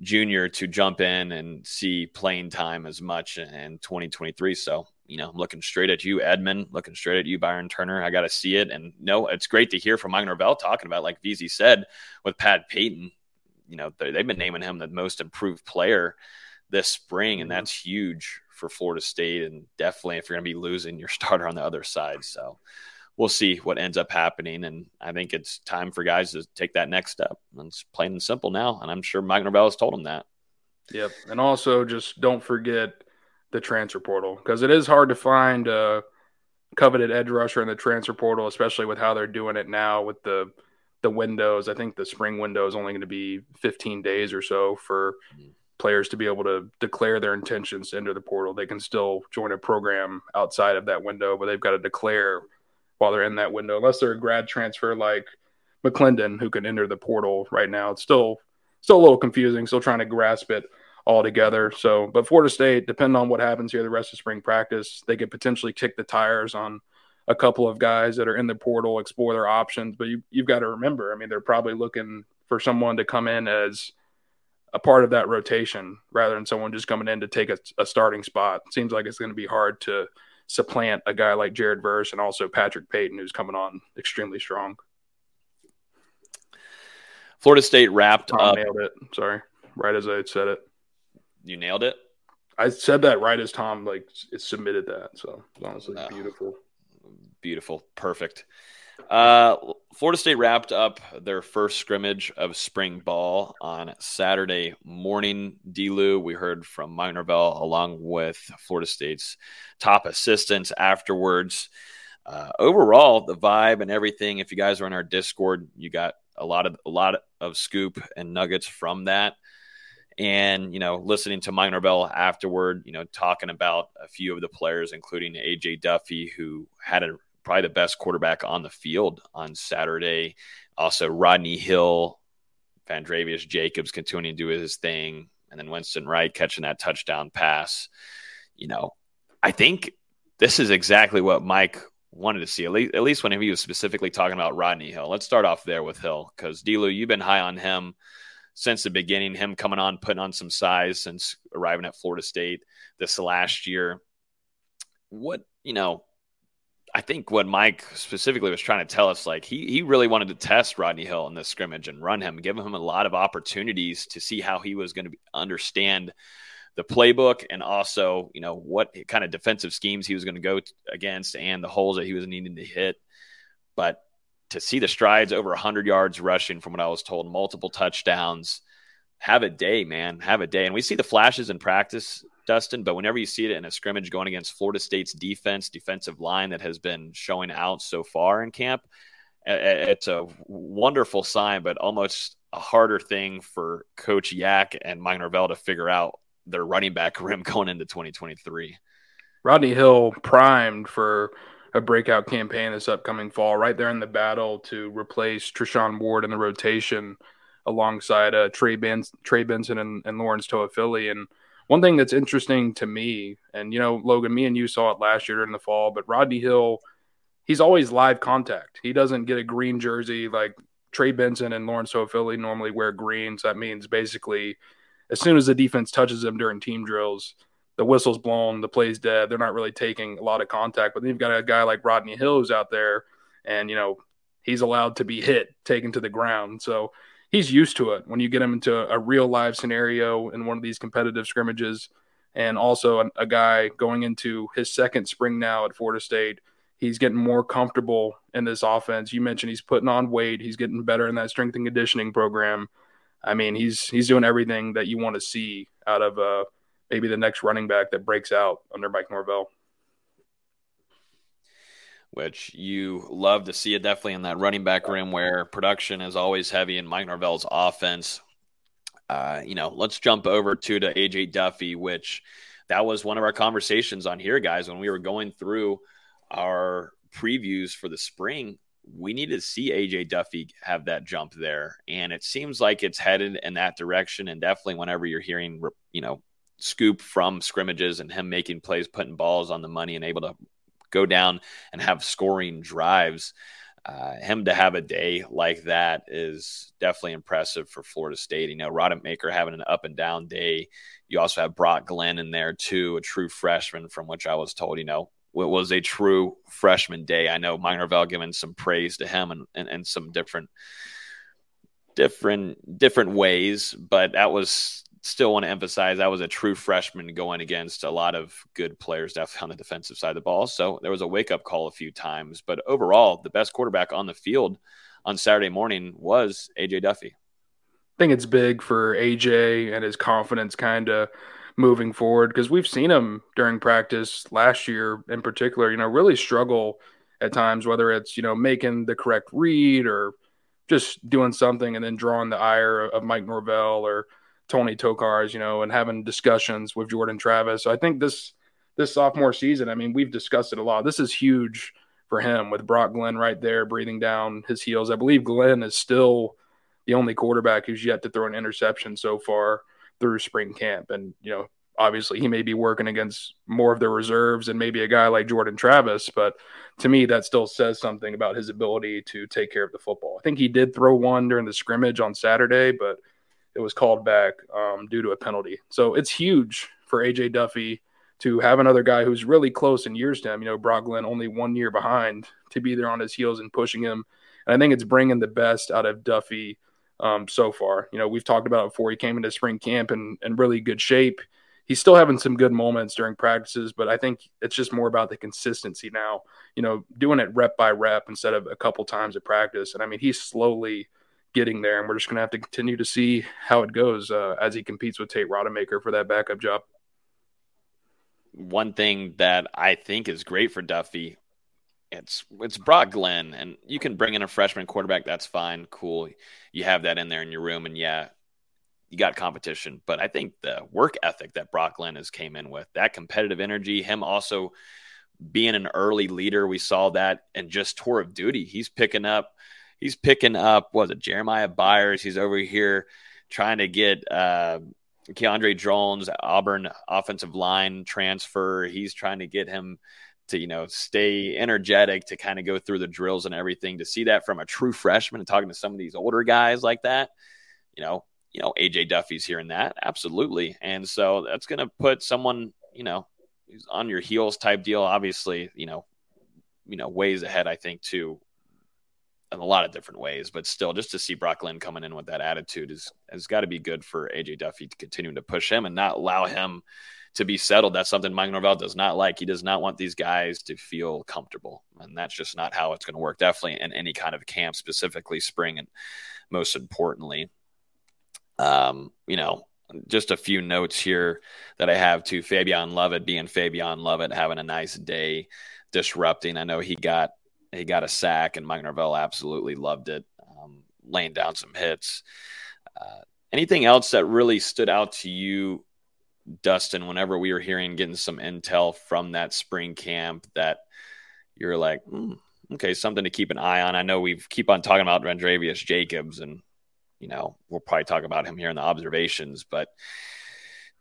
Junior to jump in and see playing time as much in 2023. So you know, I'm looking straight at you, Edmond. Looking straight at you, Byron Turner. I got to see it, and no, it's great to hear from Mike Norvell talking about like VZ said with Pat Payton. You know, they've been naming him the most improved player this spring, and mm-hmm. that's huge for Florida State. And definitely, if you're going to be losing your starter on the other side, so we'll see what ends up happening. And I think it's time for guys to take that next step. And it's plain and simple now, and I'm sure Mike Norvell has told them that. Yep, and also just don't forget the transfer portal because it is hard to find a coveted edge rusher in the transfer portal, especially with how they're doing it now with the the windows. I think the spring window is only going to be 15 days or so for mm-hmm players to be able to declare their intentions to enter the portal. They can still join a program outside of that window, but they've got to declare while they're in that window, unless they're a grad transfer like McLendon, who can enter the portal right now. It's still still a little confusing, still trying to grasp it all together. So, but Florida State, depending on what happens here the rest of spring practice, they could potentially kick the tires on a couple of guys that are in the portal, explore their options. But you, you've got to remember, I mean, they're probably looking for someone to come in as – a part of that rotation rather than someone just coming in to take a, a starting spot. seems like it's going to be hard to supplant a guy like Jared Verse and also Patrick Payton, who's coming on extremely strong. Florida State wrapped Tom up. Nailed it. Sorry, right as I said it. You nailed it. I said that right as Tom like submitted that. So honestly oh, beautiful. Beautiful. Perfect. Uh, Florida State wrapped up their first scrimmage of spring ball on Saturday morning. Delu, we heard from Mike Norvell along with Florida State's top assistants afterwards. Uh, overall, the vibe and everything. If you guys are in our Discord, you got a lot of a lot of scoop and nuggets from that. And you know, listening to Mike Norvell afterward, you know, talking about a few of the players, including AJ Duffy, who had a probably the best quarterback on the field on Saturday. Also, Rodney Hill, Vandrevius Jacobs continuing to do his thing, and then Winston Wright catching that touchdown pass. You know, I think this is exactly what Mike wanted to see, at least, at least when he was specifically talking about Rodney Hill. Let's start off there with Hill because Delu, you've been high on him since the beginning. Him coming on, putting on some size since arriving at Florida State this last year. What you know, I think what Mike specifically was trying to tell us, like he he really wanted to test Rodney Hill in this scrimmage and run him, give him a lot of opportunities to see how he was going to understand the playbook and also, you know, what kind of defensive schemes he was going to go against and the holes that he was needing to hit. But to see the strides over 100 yards rushing from what I was told, multiple touchdowns, have a day, man, have a day. And we see the flashes in practice, Dustin, but whenever you see it in a scrimmage going against Florida State's defense, defensive line that has been showing out so far in camp, it's a wonderful sign, but almost a harder thing for Coach Yak and Mike Norvell to figure out their running back room going into 2023. Rodney Hill primed for a breakout campaign this upcoming fall, right there in the battle to replace Treshaun Ward in the rotation alongside uh, Trey, ben- Trey Benson and, and Lawrence Toafili. And one thing that's interesting to me, and you know, Logan, me and you saw it last year in the fall, but Rodney Hill, he's always live contact. He doesn't get a green jersey like Trey Benson and Lawrence Toafili normally wear greens. That means basically as soon as the defense touches them during team drills, the whistle's blown, the play's dead. They're not really taking a lot of contact. But then you've got a guy like Rodney Hill who's out there, and you know he's allowed to be hit, taken to the ground. So he's used to it. When you get him into a real live scenario in one of these competitive scrimmages, and also a, a guy going into his second spring now at Florida State, he's getting more comfortable in this offense. You mentioned he's putting on weight. He's getting better in that strength and conditioning program. I mean, he's he's doing everything that you want to see out of uh, maybe the next running back that breaks out under Mike Norvell. Which you love to see it definitely in that running back room where production is always heavy in Mike Norvell's offense. Uh, you know, let's jump over to to AJ Duffy, which that was one of our conversations on here, guys, when we were going through our previews for the spring we need to see AJ Duffy have that jump there. And it seems like it's headed in that direction. And definitely, whenever you're hearing, you know, scoop from scrimmages and him making plays, putting balls on the money and able to go down and have scoring drives, uh, him to have a day like that is definitely impressive for Florida State. You know, Rodemaker having an up and down day. You also have Brock Glenn in there too, a true freshman, from which I was told, you know, it was a true freshman day. I know Mike Norvell giving some praise to him and, and, and some different different different ways, but that was still want to emphasize that was a true freshman going against a lot of good players definitely on the defensive side of the ball. So there was a wake up call a few times, but overall, the best quarterback on the field on Saturday morning was AJ Duffy. I think it's big for AJ and his confidence kind of moving forward because we've seen him during practice last year in particular, you know, really struggle at times, whether it's, you know, making the correct read or just doing something and then drawing the ire of Mike Norvell or Tony Tokarz, you know, and having discussions with Jordan Travis. So I think this this sophomore season, I mean, we've discussed it a lot. This is huge for him with Brock Glenn right there breathing down his heels. I believe Glenn is still the only quarterback who's yet to throw an interception so far through spring camp. And, you know, obviously he may be working against more of the reserves and maybe a guy like Jordan Travis, but to me, that still says something about his ability to take care of the football. I think he did throw one during the scrimmage on Saturday, but it was called back um, due to a penalty. So it's huge for AJ Duffy to have another guy who's really close in years to him. You know, Brock only one year behind to be there on his heels and pushing him. And I think it's bringing the best out of Duffy um, so far. You know, we've talked about it before he came into spring camp in, in really good shape. He's still having some good moments during practices, but I think it's just more about the consistency now. You know, doing it rep by rep instead of a couple times at practice. And I mean, he's slowly getting there, and we're just going to have to continue to see how it goes uh, as he competes with Tate Rodemaker for that backup job. One thing that I think is great for Duffy it's it's Brock Glenn, and you can bring in a freshman quarterback. That's fine, cool. You have that in there in your room, and yeah, you got competition. But I think the work ethic that Brock Glenn has came in with, that competitive energy, him also being an early leader, we saw that and just tour of duty. He's picking up, he's picking up. Was it Jeremiah Byers? He's over here trying to get. Uh, Keiondre Jones, Auburn offensive line transfer. He's trying to get him to you know stay energetic to kind of go through the drills and everything to see that from a true freshman and talking to some of these older guys like that you know you know, AJ Duffy's hearing that. Absolutely. And so that's going to put someone, you know, on your heels type deal, obviously, you know, you know, ways ahead, I think, too, in a lot of different ways. But still, just to see Brock Glenn coming in with that attitude is has got to be good for AJ Duffy to continue to push him and not allow him to be settled. That's something Mike Norvell does not like. He does not want these guys to feel comfortable. And that's just not how it's going to work, definitely in any kind of camp, specifically spring and most importantly. Um, you know, just a few notes here that I have to Fabian Lovett being Fabian Lovett, having a nice day, disrupting. I know he got he got a sack, and Mike Norvell absolutely loved it, um, laying down some hits. Uh, anything else that really stood out to you, Dustin? Whenever we were hearing, getting some intel from that spring camp, that you're like, mm, okay, something to keep an eye on. I know we keep on talking about Vandrevius Jacobs and you know, we'll probably talk about him here in the observations, but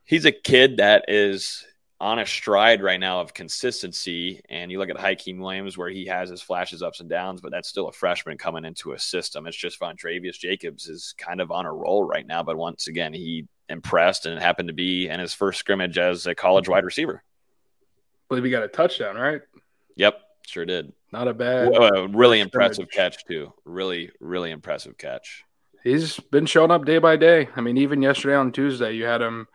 he's a kid that is on a stride right now of consistency. And you look at Hykeem Williams, where he has his flashes ups and downs, but that's still a freshman coming into a system. It's just Vandrevius Jacobs is kind of on a roll right now. But once again, he impressed and it happened to be in his first scrimmage as a college wide receiver. I believe he got a touchdown, right? Yep, sure did. Not a bad, really impressive catch too. Really, really impressive catch he's been showing up day by day. I mean, even yesterday on Tuesday, you had him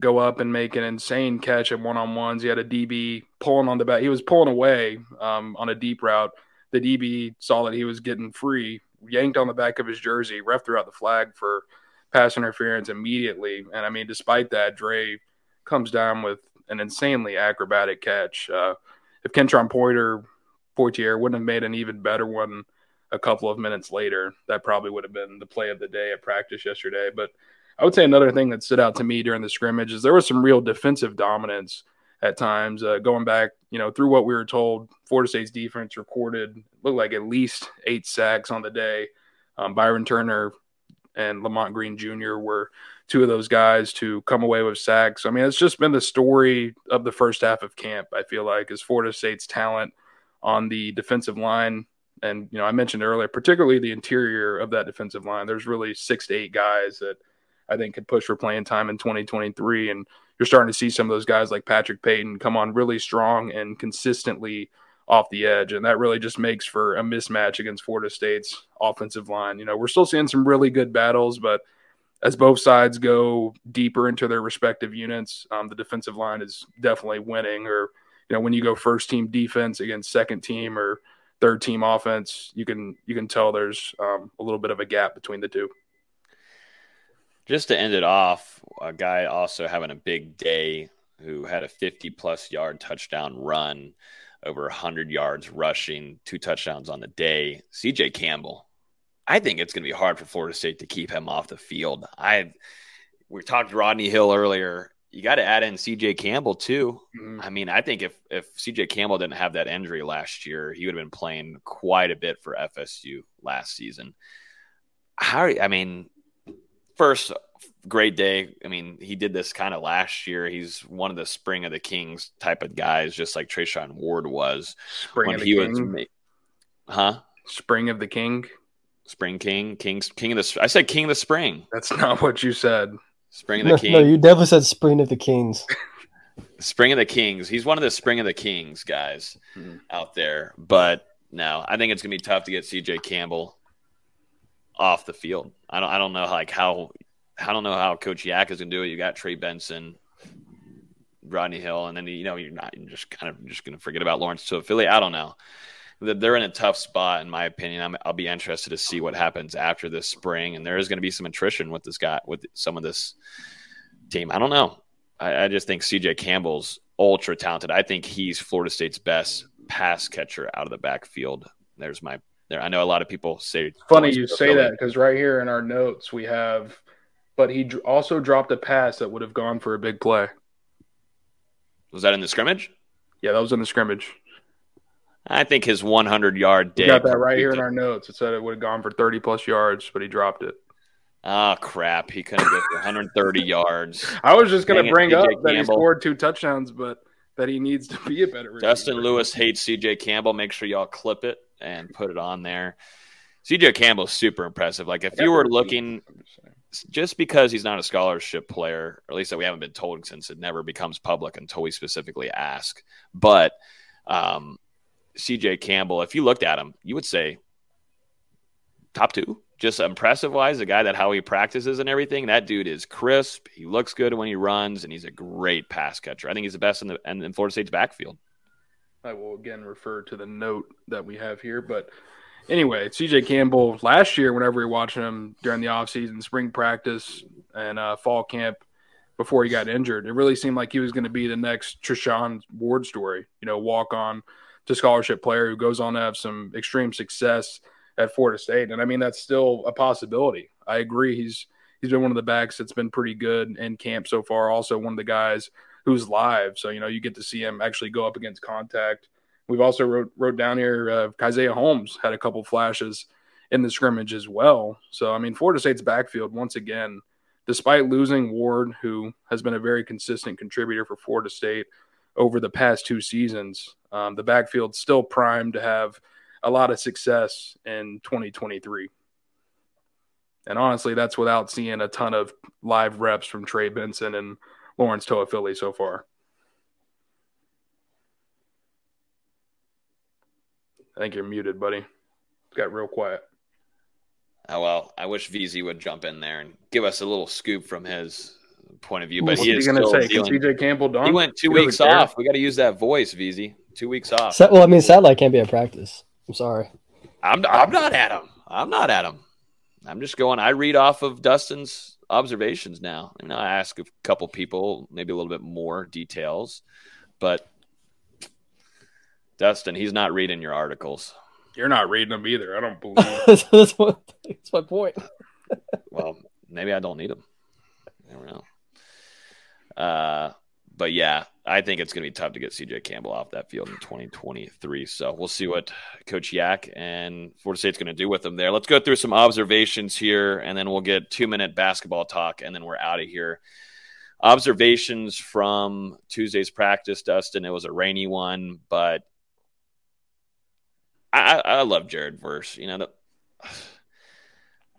go up and make an insane catch at one on ones. He had a DB pulling on the back. He was pulling away um, on a deep route. The DB saw that he was getting free, yanked on the back of his jersey. Ref threw out the flag for pass interference immediately. And I mean, despite that, Dre comes down with an insanely acrobatic catch. Uh, if Kentron Pointer Poitier wouldn't have made an even better one a couple of minutes later. That probably would have been the play of the day at practice yesterday. But I would say another thing that stood out to me during the scrimmage is there was some real defensive dominance at times. Uh, going back, you know, through what we were told, Florida State's defense recorded looked like at least eight sacks on the day. Um, Byron Turner and Lamont Green Jr. were two of those guys to come away with sacks. I mean, it's just been the story of the first half of camp. I feel like is Florida State's talent on the defensive line and you know, I mentioned earlier, particularly the interior of that defensive line. There's really six to eight guys that I think could push for playing time in 2023, and you're starting to see some of those guys like Patrick Payton come on really strong and consistently off the edge, and that really just makes for a mismatch against Florida State's offensive line. You know, we're still seeing some really good battles, but as both sides go deeper into their respective units, um, the defensive line is definitely winning. Or you know, when you go first team defense against second team or third team offense, you can you can tell there's um, a little bit of a gap between the two. Just to end it off, a guy also having a big day who had a 50 plus yard touchdown run, over 100 yards rushing, two touchdowns on the day. CJ Campbell. I think it's going to be hard for Florida State to keep him off the field. I we talked Rodney Hill earlier you got to add in CJ Campbell too. Mm-hmm. I mean, I think if if CJ Campbell didn't have that injury last year, he would have been playing quite a bit for FSU last season. How I mean, first great day. I mean, he did this kind of last year. He's one of the spring of the kings type of guys, just like Treshaun Ward was spring when he king. was. Huh? Spring of the king. Spring King, King's King of the. I said King of the Spring. That's not what you said. Spring of the no, King. No, you definitely said Spring of the Kings. Spring of the Kings. He's one of the Spring of the Kings guys mm-hmm. out there. But no, I think it's gonna be tough to get CJ Campbell off the field. I don't I don't know like how I don't know how Coach Yak is gonna do it. You got Trey Benson, Rodney Hill, and then you know you're not you're just kind of just gonna forget about Lawrence Toafili. I don't know. They're in a tough spot, in my opinion. i will be interested to see what happens after this spring, and there is going to be some attrition with this guy, with some of this team. I don't know. I, I just think CJ Campbell's ultra talented. I think he's Florida State's best pass catcher out of the backfield. There's my there. I know a lot of people say. Funny you say that because right here in our notes we have, but he also dropped a pass that would have gone for a big play. Was that in the scrimmage? Yeah, that was in the scrimmage. I think his 100 yard day. We got that right here in our notes. It said it would have gone for 30 plus yards, but he dropped it. Oh crap! He couldn't get 130 yards. I was just going to bring up that Campbell. he scored two touchdowns, but that he needs to be a better. Receiver. Dustin Lewis hates CJ Campbell. Make sure y'all clip it and put it on there. CJ Campbell's super impressive. Like if you were looking, just because he's not a scholarship player, or at least that we haven't been told since it never becomes public until we specifically ask. But um, CJ Campbell, if you looked at him, you would say top two. Just impressive wise, the guy that how he practices and everything. That dude is crisp. He looks good when he runs, and he's a great pass catcher. I think he's the best in the in Florida State's backfield. I will again refer to the note that we have here, but anyway, CJ Campbell last year, whenever we were watching him during the offseason, spring practice, and uh, fall camp before he got injured, it really seemed like he was going to be the next Treshaun Ward story. You know, walk on to scholarship player who goes on to have some extreme success at Florida State. And I mean, that's still a possibility. I agree. He's he's been one of the backs that's been pretty good in camp so far. Also, one of the guys who's live, so you know you get to see him actually go up against contact. We've also wrote wrote down here uh, Holmes had a couple flashes in the scrimmage as well. So I mean, Florida State's backfield once again, despite losing Ward, who has been a very consistent contributor for Florida State over the past two seasons, um, the backfield's still primed to have a lot of success in 2023. And honestly, that's without seeing a ton of live reps from Trey Benson and Lawrence Toafili so far. I think you're muted, buddy. It got real quiet. Oh well, I wish VZ would jump in there and give us a little scoop from his point of view. But he is going to say? CJ Campbell done? He went two he weeks off. We got to use that voice, VZ. Two weeks off. Well, I mean, satellite can't be a practice. I'm sorry. I'm I'm not Adam. I'm not Adam. I'm just going. I read off of Dustin's observations now. I mean, I ask a couple people, maybe a little bit more details, but Dustin, he's not reading your articles. You're not reading them either. I don't believe. that's, what, that's my point. well, maybe I don't need them. I don't know. Uh, but yeah, I think it's going to be tough to get CJ Campbell off that field in 2023. So we'll see what Coach Yak and Florida State's going to do with him there. Let's go through some observations here, and then we'll get two minute basketball talk, and then we're out of here. Observations from Tuesday's practice, Dustin. It was a rainy one, but I, I love Jared Verse. You know, the,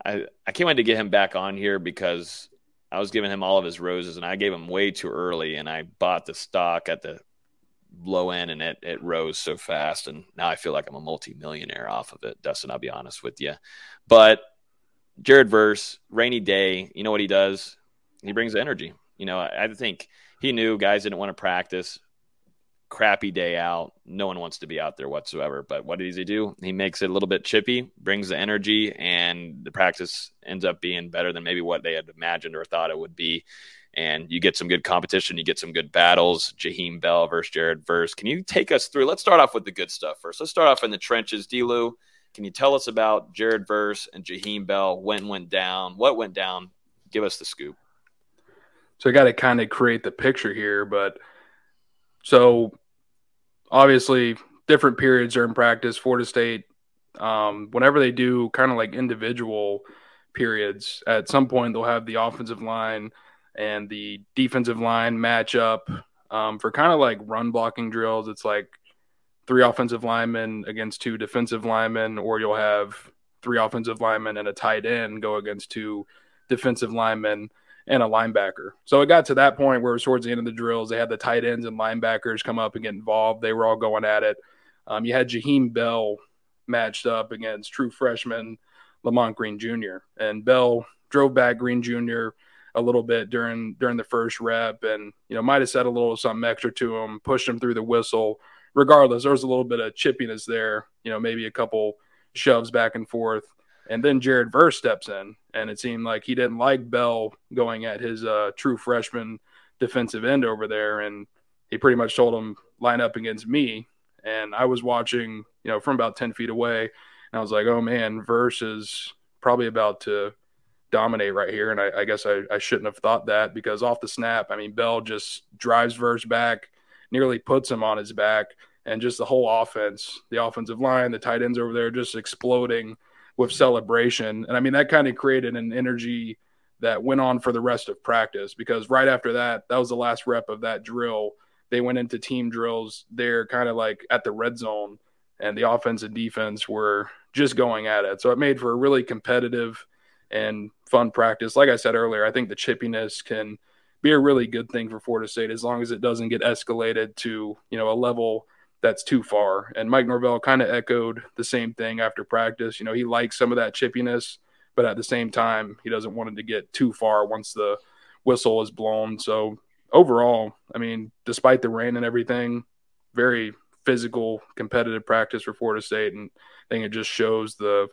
I I can't wait to get him back on here because I was giving him all of his roses, and I gave him way too early, and I bought the stock at the low end, and it it rose so fast, and now I feel like I'm a multimillionaire off of it, Dustin. I'll be honest with you, but Jared Verse, rainy day, you know what he does? He brings energy. You know, I, I think he knew guys didn't want to practice crappy day out. No one wants to be out there whatsoever. But what does he do? He makes it a little bit chippy, brings the energy, and the practice ends up being better than maybe what they had imagined or thought it would be. And you get some good competition, you get some good battles. Jaheim Bell versus Jared Verse. Can you take us through? Let's start off with the good stuff first. Let's start off in the trenches. Delu, can you tell us about Jared Verse and Jaheim Bell? When went down? What went down? Give us the scoop. So I got to kind of create the picture here, but so obviously, different periods are in practice. Florida State, um, whenever they do kind of like individual periods, at some point they'll have the offensive line and the defensive line match up um, for kind of like run blocking drills. It's like three offensive linemen against two defensive linemen, or you'll have three offensive linemen and a tight end go against two defensive linemen and a linebacker. So it got to that point where towards the end of the drills, they had the tight ends and linebackers come up and get involved. They were all going at it. Um, you had Jaheim Bell matched up against true freshman Lamont Green Jr. And Bell drove back Green Jr. a little bit during during the first rep, and you know might have said a little something extra to him, pushed him through the whistle. Regardless, there was a little bit of chippiness there. You know, maybe a couple shoves back and forth. And then Jared Verse steps in, and it seemed like he didn't like Bell going at his uh, true freshman defensive end over there, and he pretty much told him line up against me. And I was watching, you know, from about ten feet away, and I was like, oh man, Verse is probably about to dominate right here. And I, I guess I, I, shouldn't have thought that because off the snap, I mean, Bell just drives Verse back, nearly puts him on his back, and just the whole offense, the offensive line, the tight ends over there just exploding with celebration. And I mean, that kind of created an energy that went on for the rest of practice because right after that, that was the last rep of that drill. They went into team drills there, kind of like at the red zone, and the offense and defense were just going at it. So it made for a really competitive and fun practice. Like I said earlier, I think the chippiness can be a really good thing for Florida State as long as it doesn't get escalated to, you know, a level that's too far. And Mike Norvell kind of echoed the same thing after practice. You know, he likes some of that chippiness, but at the same time, he doesn't want it to get too far once the whistle is blown. So overall, I mean, despite the rain and everything, very physical, competitive practice for Florida State, and I think it just shows the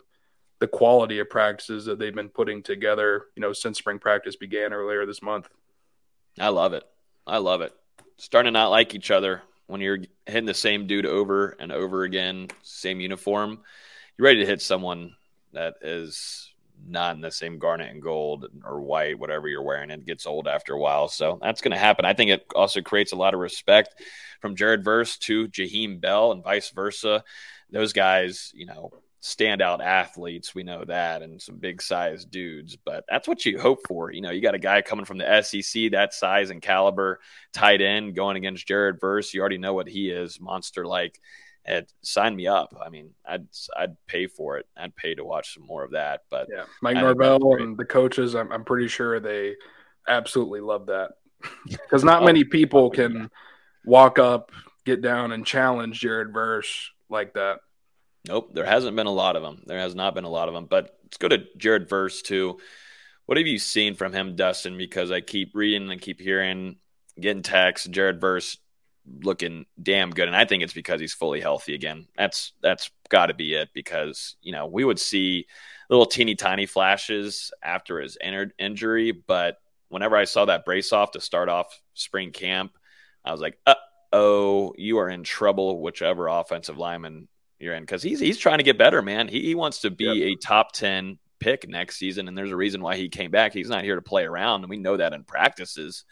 the quality of practices that they've been putting together, you know, since spring practice began earlier this month. I love it. I love it. Starting to not like each other when you're hitting the same dude over and over again, same uniform. You're ready to hit someone that is not in the same garnet and gold or white, whatever you're wearing. It gets old after a while. So that's going to happen. I think it also creates a lot of respect from Jared Verse to Jaheim Bell and vice versa. Those guys, you know, standout athletes. We know that, and some big size dudes. But that's what you hope for. You know, you got a guy coming from the SEC, that size and caliber, tight end, going against Jared Verse. You already know what he is, monster like. And sign me up. I mean, I'd I'd pay for it. I'd pay to watch some more of that. But yeah, Mike Norvell and the coaches, I'm I'm pretty sure they absolutely love that because not many people can walk up, get down, and challenge Jared Verse like that. Nope, there hasn't been a lot of them. There has not been a lot of them. But let's go to Jared Verse too. What have you seen from him, Dustin? Because I keep reading and keep hearing, getting texts. Jared Verse looking damn good, and I think it's because he's fully healthy again. That's that's got to be it. Because you know we would see little teeny tiny flashes after his injury, but whenever I saw that brace off to start off spring camp, I was like, uh oh, you are in trouble, whichever offensive lineman you're in because he's he's trying to get better, man. He, he wants to be yep. a top ten pick next season, and there's a reason why he came back. He's not here to play around, and we know that in practices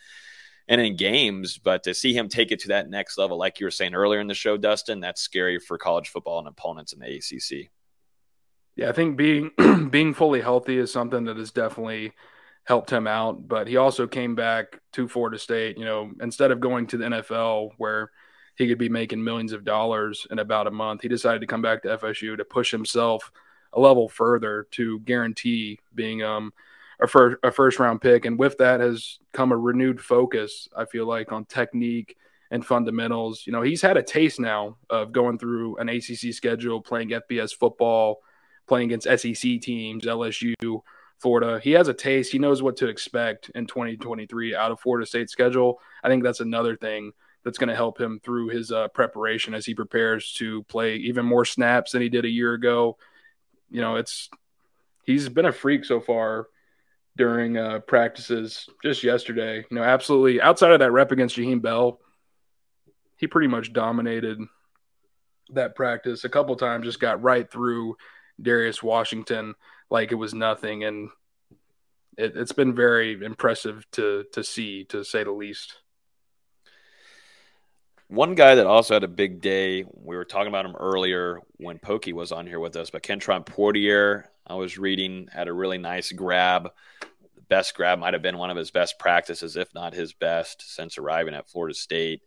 and in games. But to see him take it to that next level, like you were saying earlier in the show, Dustin, that's scary for college football and opponents in the ACC. Yeah, I think being being fully healthy is something that has definitely helped him out. But he also came back to Florida State. You know, instead of going to the NFL where he could be making millions of dollars in about a month. He decided to come back to FSU to push himself a level further to guarantee being um, a, first, a first round pick. And with that has come a renewed focus, I feel like, on technique and fundamentals. You know, he's had a taste now of going through an ACC schedule, playing FBS football, playing against SEC teams, LSU, Florida. He has a taste. He knows what to expect in 2023 out of Florida State schedule. I think that's another thing that's going to help him through his uh, preparation as he prepares to play even more snaps than he did a year ago. You know, it's he's been a freak so far during uh, practices just yesterday. You know, absolutely outside of that rep against Jaheim Bell, he pretty much dominated that practice a couple times, just got right through Darius Washington like it was nothing. And it, it's been very impressive to to see, to say the least. One guy that also had a big day, we were talking about him earlier when Pokey was on here with us, but Kentron Poitier, I was reading, had a really nice grab. The best grab might have been one of his best practices, if not his best, since arriving at Florida State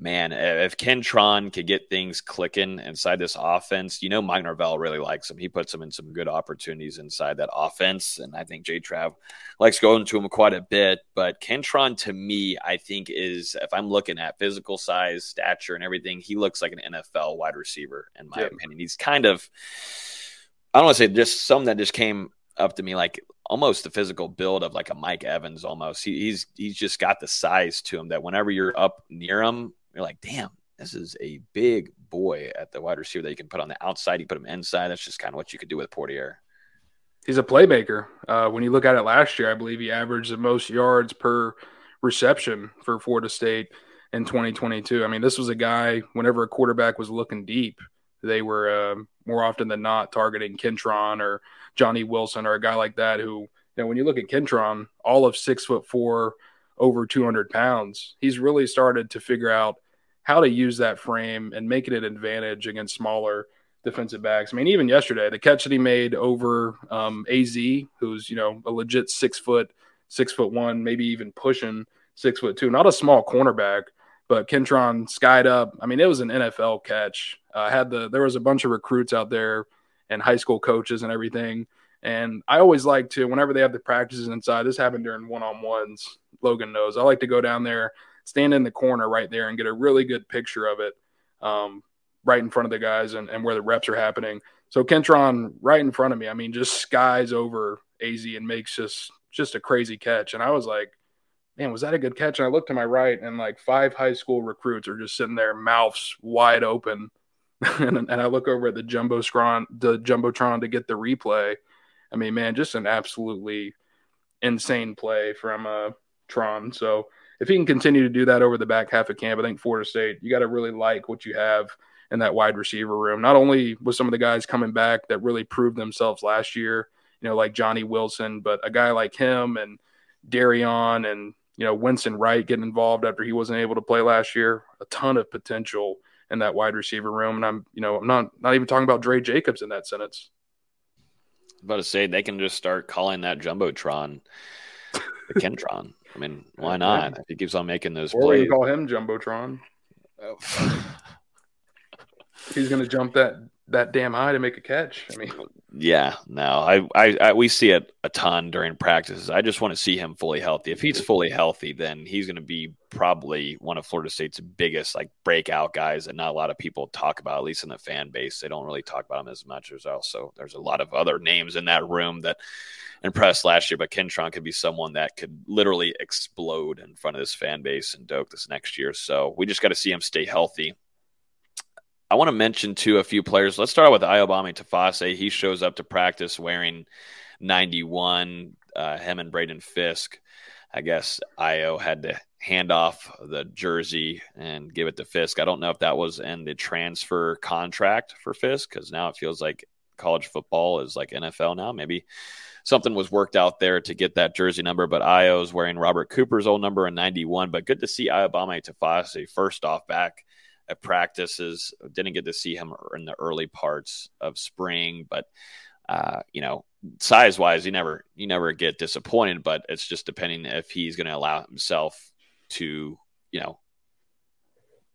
man, if Ken Kentron could get things clicking inside this offense, you know Mike Norvell really likes him. He puts him in some good opportunities inside that offense, and I think J Trav likes going to him quite a bit. But Ken Kentron, to me, I think is if I'm looking at physical size, stature, and everything, he looks like an NFL wide receiver in my yep. opinion. He's kind of I don't want to say just something that just came up to me like almost the physical build of like a Mike Evans almost. He, he's he's just got the size to him that whenever you're up near him, you're like, damn, this is a big boy at the wide receiver that you can put on the outside. You put him inside. That's just kind of what you could do with Poitier. He's a playmaker. Uh, when you look at it last year, I believe he averaged the most yards per reception for Florida State in 2022. I mean, this was a guy, whenever a quarterback was looking deep, they were uh, more often than not targeting Kentron or Johnny Wilson or a guy like that who, you know, when you look at Kentron, all of six foot four, over 200 pounds, he's really started to figure out how to use that frame and make it an advantage against smaller defensive backs. I mean, even yesterday, the catch that he made over um, Az, who's you know a legit six foot, six foot one, maybe even pushing six foot two, not a small cornerback, but Kentron skied up. I mean, it was an NFL catch. Uh, had the there was a bunch of recruits out there and high school coaches and everything And I always like to, whenever they have the practices inside, this happened during one on ones. Logan knows. I like to go down there, stand in the corner right there, and get a really good picture of it um, right in front of the guys and, and where the reps are happening. So Kentron right in front of me, I mean, just skies over AZ and makes just just a crazy catch. And I was like, man, was that a good catch? And I looked to my right, and like five high school recruits are just sitting there, mouths wide open. and, and I look over at the jumbotron, the jumbotron to get the replay. I mean, man, just an absolutely insane play from uh, Tron. So if he can continue to do that over the back half of camp, I think Florida State, you got to really like what you have in that wide receiver room. Not only with some of the guys coming back that really proved themselves last year, you know, like Johnny Wilson, but a guy like him and Darion and you know Winston Wright getting involved after he wasn't able to play last year. A ton of potential in that wide receiver room, and I'm you know I'm not not even talking about Dre Jacobs in that sentence. I about to say they can just start calling that jumbotron the Kentron. I mean, why not? If he keeps on making those or plays, we can call him jumbotron. He's going to jump that that damn eye to make a catch. I mean, yeah, no, I, I, I, we see it a ton during practices. I just want to see him fully healthy. If he's fully healthy, then he's going to be probably one of Florida State's biggest like breakout guys that not a lot of people talk about, at least in the fan base. They don't really talk about him as much. There's also there's a lot of other names in that room that impressed last year, but Kentron could be someone that could literally explode in front of this fan base and Doak this next year. So we just got to see him stay healthy. I want to mention too a few players. Let's start out with Ayobami Tifase. He shows up to practice wearing 91. Uh, him and Braden Fisk. I guess Io had to hand off the jersey and give it to Fisk. I don't know if that was in the transfer contract for Fisk because now it feels like college football is like NFL now. Maybe something was worked out there to get that jersey number, but Io is wearing Robert Cooper's old number in 91. But good to see Ayobami Tifase first off back at practices. Didn't get to see him in the early parts of spring, but uh, you know, size wise, you never you never get disappointed. But it's just depending if he's going to allow himself to, you know,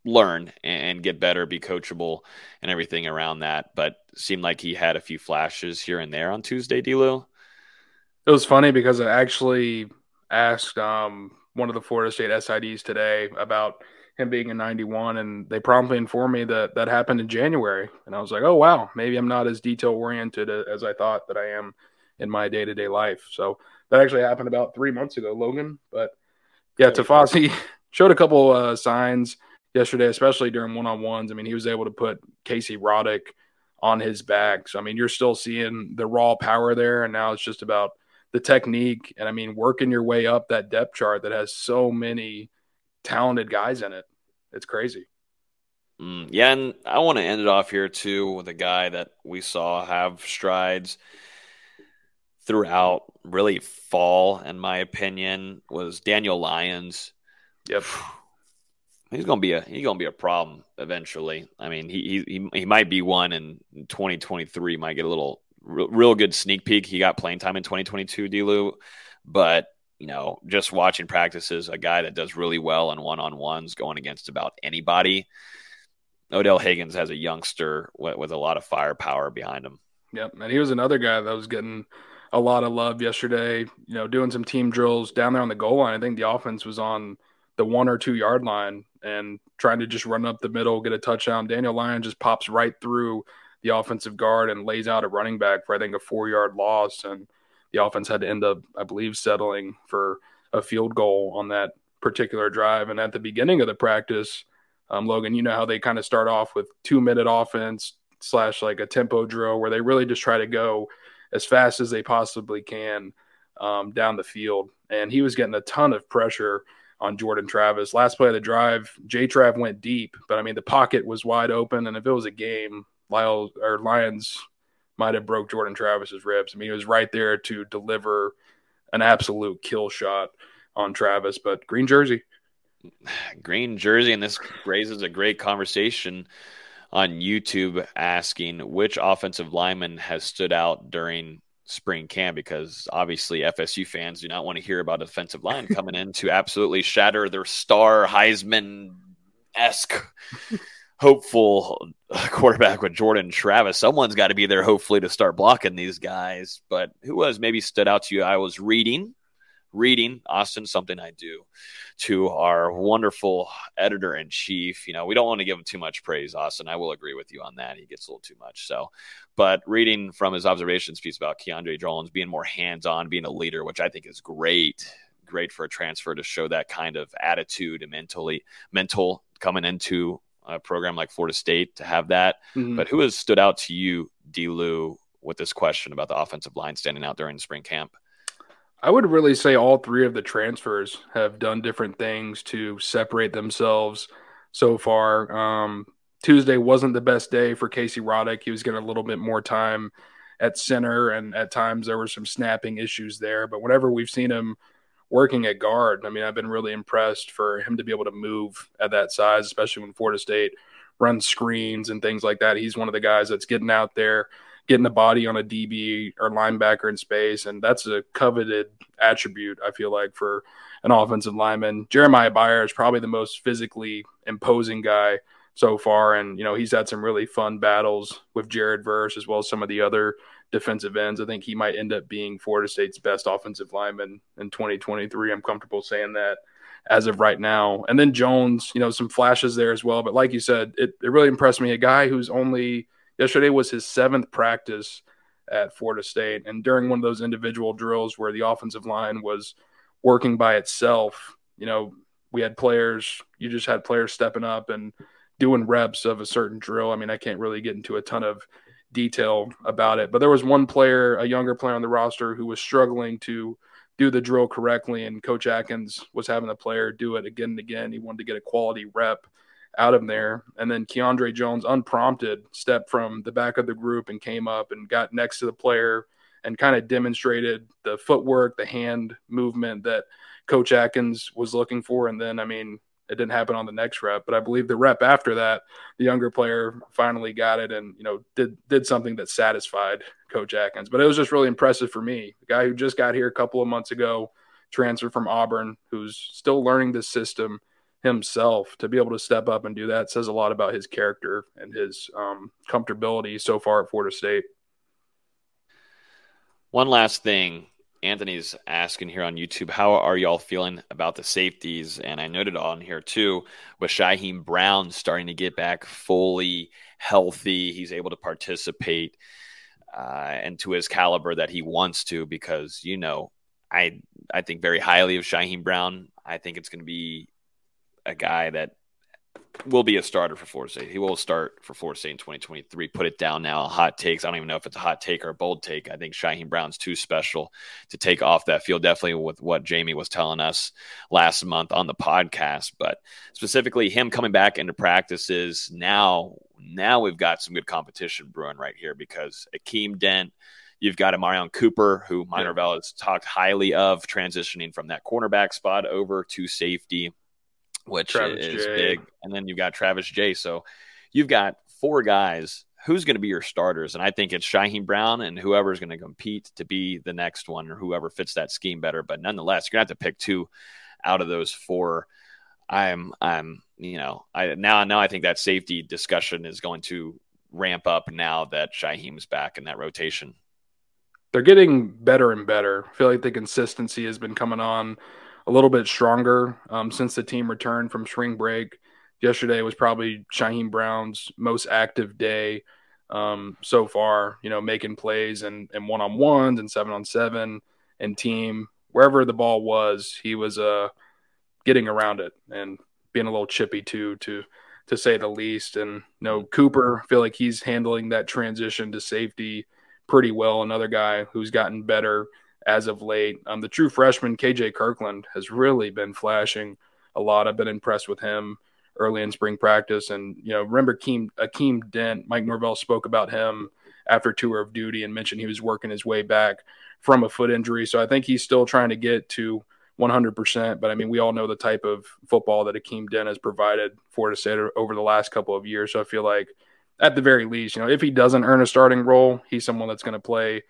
learn and get better, be coachable, and everything around that. But seemed like he had a few flashes here and there on Tuesday, Delu. It was funny because I actually asked um, one of the Florida State SIDs today about him being a 91 and they promptly informed me that that happened in January. And I was like oh wow maybe I'm not as detail oriented as I thought that I am in my day-to-day life. So that actually happened about three months ago Logan. But yeah Tifase showed a couple uh, signs yesterday especially during one-on-ones. I mean he was able to put Casey Roddick on his back. So I mean you're still seeing the raw power there and now it's just about the technique and I mean working your way up that depth chart that has so many talented guys in it. It's crazy. Mm, yeah, and I want to end it off here too with a guy that we saw have strides throughout really fall, in my opinion, was Daniel Lyons. Yep. He's gonna be a he's gonna be a problem eventually. I mean, he he he might be one in 2023. Might get a little real, real good sneak peek. He got playing time in 2022, Delu, but you know, just watching practices, a guy that does really well in one on ones going against about anybody. Odell Higgins has a youngster with, with, a lot of firepower behind him. Yep. And he was another guy that was getting a lot of love yesterday, you know, doing some team drills down there on the goal line. I think the offense was on the one or two yard line and trying to just run up the middle, get a touchdown. Daniel Lyon just pops right through the offensive guard and lays out a running back for, I think, a four yard loss. And the offense had to end up, I believe, settling for a field goal on that particular drive. And at the beginning of the practice, um, Logan, you know how they kind of start off with two minute offense slash like a tempo drill where they really just try to go as fast as they possibly can um, down the field. And he was getting a ton of pressure on Jordan Travis. Last play of the drive, J Trav went deep, but I mean the pocket was wide open, and if it was a game, Lyle or Lions might have broke Jordan Travis's ribs. I mean, he was right there to deliver an absolute kill shot on Travis, but green jersey. Green jersey, and this raises a great conversation on YouTube asking which offensive lineman has stood out during spring camp because obviously FSU fans do not want to hear about a defensive line coming in to absolutely shatter their star Heisman esque hopeful quarterback with Jordan Travis. Someone's got to be there, hopefully, to start blocking these guys. But who was maybe stood out to you? I was reading, reading Austin, something I do to our wonderful editor in chief. You know, we don't want to give him too much praise, Austin. I will agree with you on that. He gets a little too much. So, but reading from his observations piece about Keiondre Jones being more hands on, being a leader, which I think is great. Great for a transfer to show that kind of attitude and mentally mental coming into a program like Florida State to have that. Mm-hmm. But who has stood out to you, D. Lou, with this question about the offensive line standing out during spring camp? I would really say all three of the transfers have done different things to separate themselves so far. Um, Tuesday wasn't the best day for Casey Roddick. He was getting a little bit more time at center, and at times there were some snapping issues there. But whenever we've seen him working at guard, I mean, I've been really impressed for him to be able to move at that size, especially when Florida State runs screens and things like that. He's one of the guys that's getting out there getting the body on a DB or linebacker in space, and that's a coveted attribute. I feel like for an offensive lineman, Jeremiah Byer is probably the most physically imposing guy so far, and you know he's had some really fun battles with Jared Verse as well as some of the other defensive ends. I think he might end up being Florida State's best offensive lineman in 2023. I'm comfortable saying that as of right now. And then Jones, you know, some flashes there as well. But like you said, it, it really impressed me. A guy who's only Yesterday was his seventh practice at Florida State. And during one of those individual drills where the offensive line was working by itself, you know, we had players, you just had players stepping up and doing reps of a certain drill. I mean, I can't really get into a ton of detail about it, but there was one player, a younger player on the roster, who was struggling to do the drill correctly. And Coach Atkins was having the player do it again and again. He wanted to get a quality rep out of there. And then Keiondre Jones, unprompted, stepped from the back of the group and came up and got next to the player and kind of demonstrated the footwork, the hand movement that Coach Atkins was looking for. And then, I mean, it didn't happen on the next rep, but I believe the rep after that, the younger player finally got it and you know did did something that satisfied Coach Atkins. But it was just really impressive for me, the guy who just got here a couple of months ago, transferred from Auburn, who's still learning this system himself to be able to step up and do that says a lot about his character and his um, comfortability so far at Florida State. One last thing. Anthony's asking here on YouTube, how are y'all feeling about the safeties? And I noted on here too, with Shyheim Brown starting to get back fully healthy, he's able to participate uh, and to his caliber that he wants to, because you know, I I think very highly of Shyheim Brown. I think it's going to be a guy that will be a starter for Florida State. He will start for Florida State in 2023. Put it down now. Hot takes. I don't even know if it's a hot take or a bold take. I think Shyheim Brown's too special to take off that field. Definitely with what Jammie was telling us last month on the podcast, but specifically him coming back into practices now. Now we've got some good competition brewing right here because Akeem Dent. You've got a Marion Cooper, who Mike Norvell has talked highly of, transitioning from that cornerback spot over to safety which Travis is J. big. And then you've got Travis Jay. So you've got four guys. Who's going to be your starters? And I think it's Shyheim Brown and whoever's going to compete to be the next one or whoever fits that scheme better. But nonetheless, you're going to have to pick two out of those four. I'm, I'm, you know, I now, now I think that safety discussion is going to ramp up now that Shyheim's back in that rotation. They're getting better and better. I feel like the consistency has been coming on a little bit stronger um, since the team returned from spring break. Yesterday was probably Shyheim Brown's most active day um, so far, you know, making plays and, and one on ones and seven on seven and team. Wherever the ball was, he was uh, getting around it and being a little chippy too, to to say the least. And you know, Cooper, I feel like he's handling that transition to safety pretty well. Another guy who's gotten better as of late. Um, the true freshman KJ Kirkland has really been flashing a lot. I've been impressed with him early in spring practice, and you know, remember Akeem, Akeem Dent. Mike Norvell spoke about him after tour of duty and mentioned he was working his way back from a foot injury. So I think he's still trying to get to 100%. But I mean, we all know the type of football that Akeem Dent has provided Florida State over the last couple of years. So I feel like, at the very least, you know, if he doesn't earn a starting role, he's someone that's going to play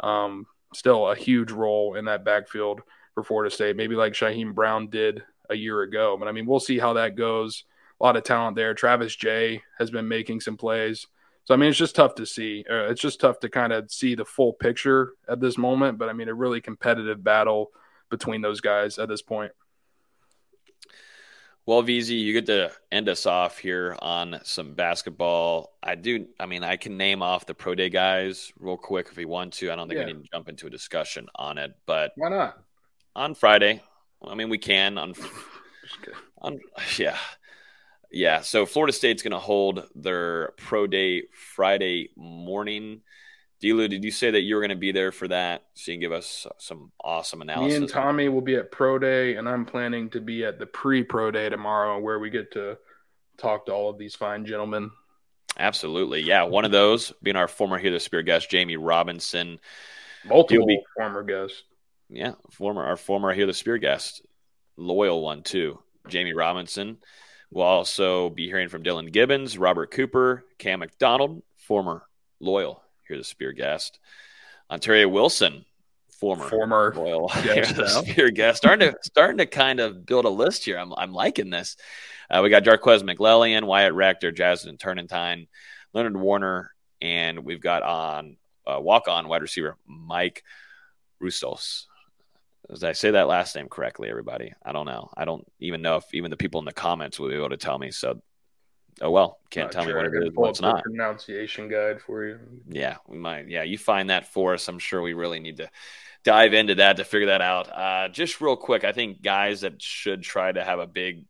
um, still a huge role in that backfield for Florida State, maybe like Shyheim Brown did a year ago. But I mean, we'll see how that goes. a lot of talent there. Travis Jay has been making some plays. So I mean, it's just tough to see. It's just tough to kind of see the full picture at this moment. But I mean, a really competitive battle between those guys at this point. Well, VZ, you get to end us off here on some basketball. I do. I mean, I can name off the pro day guys real quick if we want to. I don't think yeah. we need to jump into a discussion on it, but why not? On Friday, I mean, we can on. on yeah, yeah. So Florida State's going to hold their pro day Friday morning. Delu, did you say that you were going to be there for that? So you can give us some awesome analysis. Me and Tommy will be at Pro Day, and I'm planning to be at the pre Pro Day tomorrow, where we get to talk to all of these fine gentlemen. Absolutely, yeah. One of those being our former Hear the Spear guest, Jammie Robinson. Multiple be, former guests. Yeah, former our former Hear the Spear guest, loyal one too, Jammie Robinson. We'll also be hearing from Dillan Gibbons, Robert Cooper, Cam McDonald, former loyal Hear the Spear guest. Ontaria Wilson, former former Royal Spear guest, starting to starting to kind of build a list here. I'm I'm liking this. Uh, we got Jarques McClellion, Wyatt Rector, Jasmine Turnentine, Leonard Warner, and we've got on uh, walk on wide receiver Mike Rustos. Did I say that last name correctly, everybody? I don't know. I don't even know if even the people in the comments will be able to tell me. So oh well, can't not tell sure. me what it is. What's not pronunciation guide for you. Yeah, we might. Yeah, you find that for us. I'm sure we really need to dive into that to figure that out. Uh, just real quick, I think guys that should try to have a big,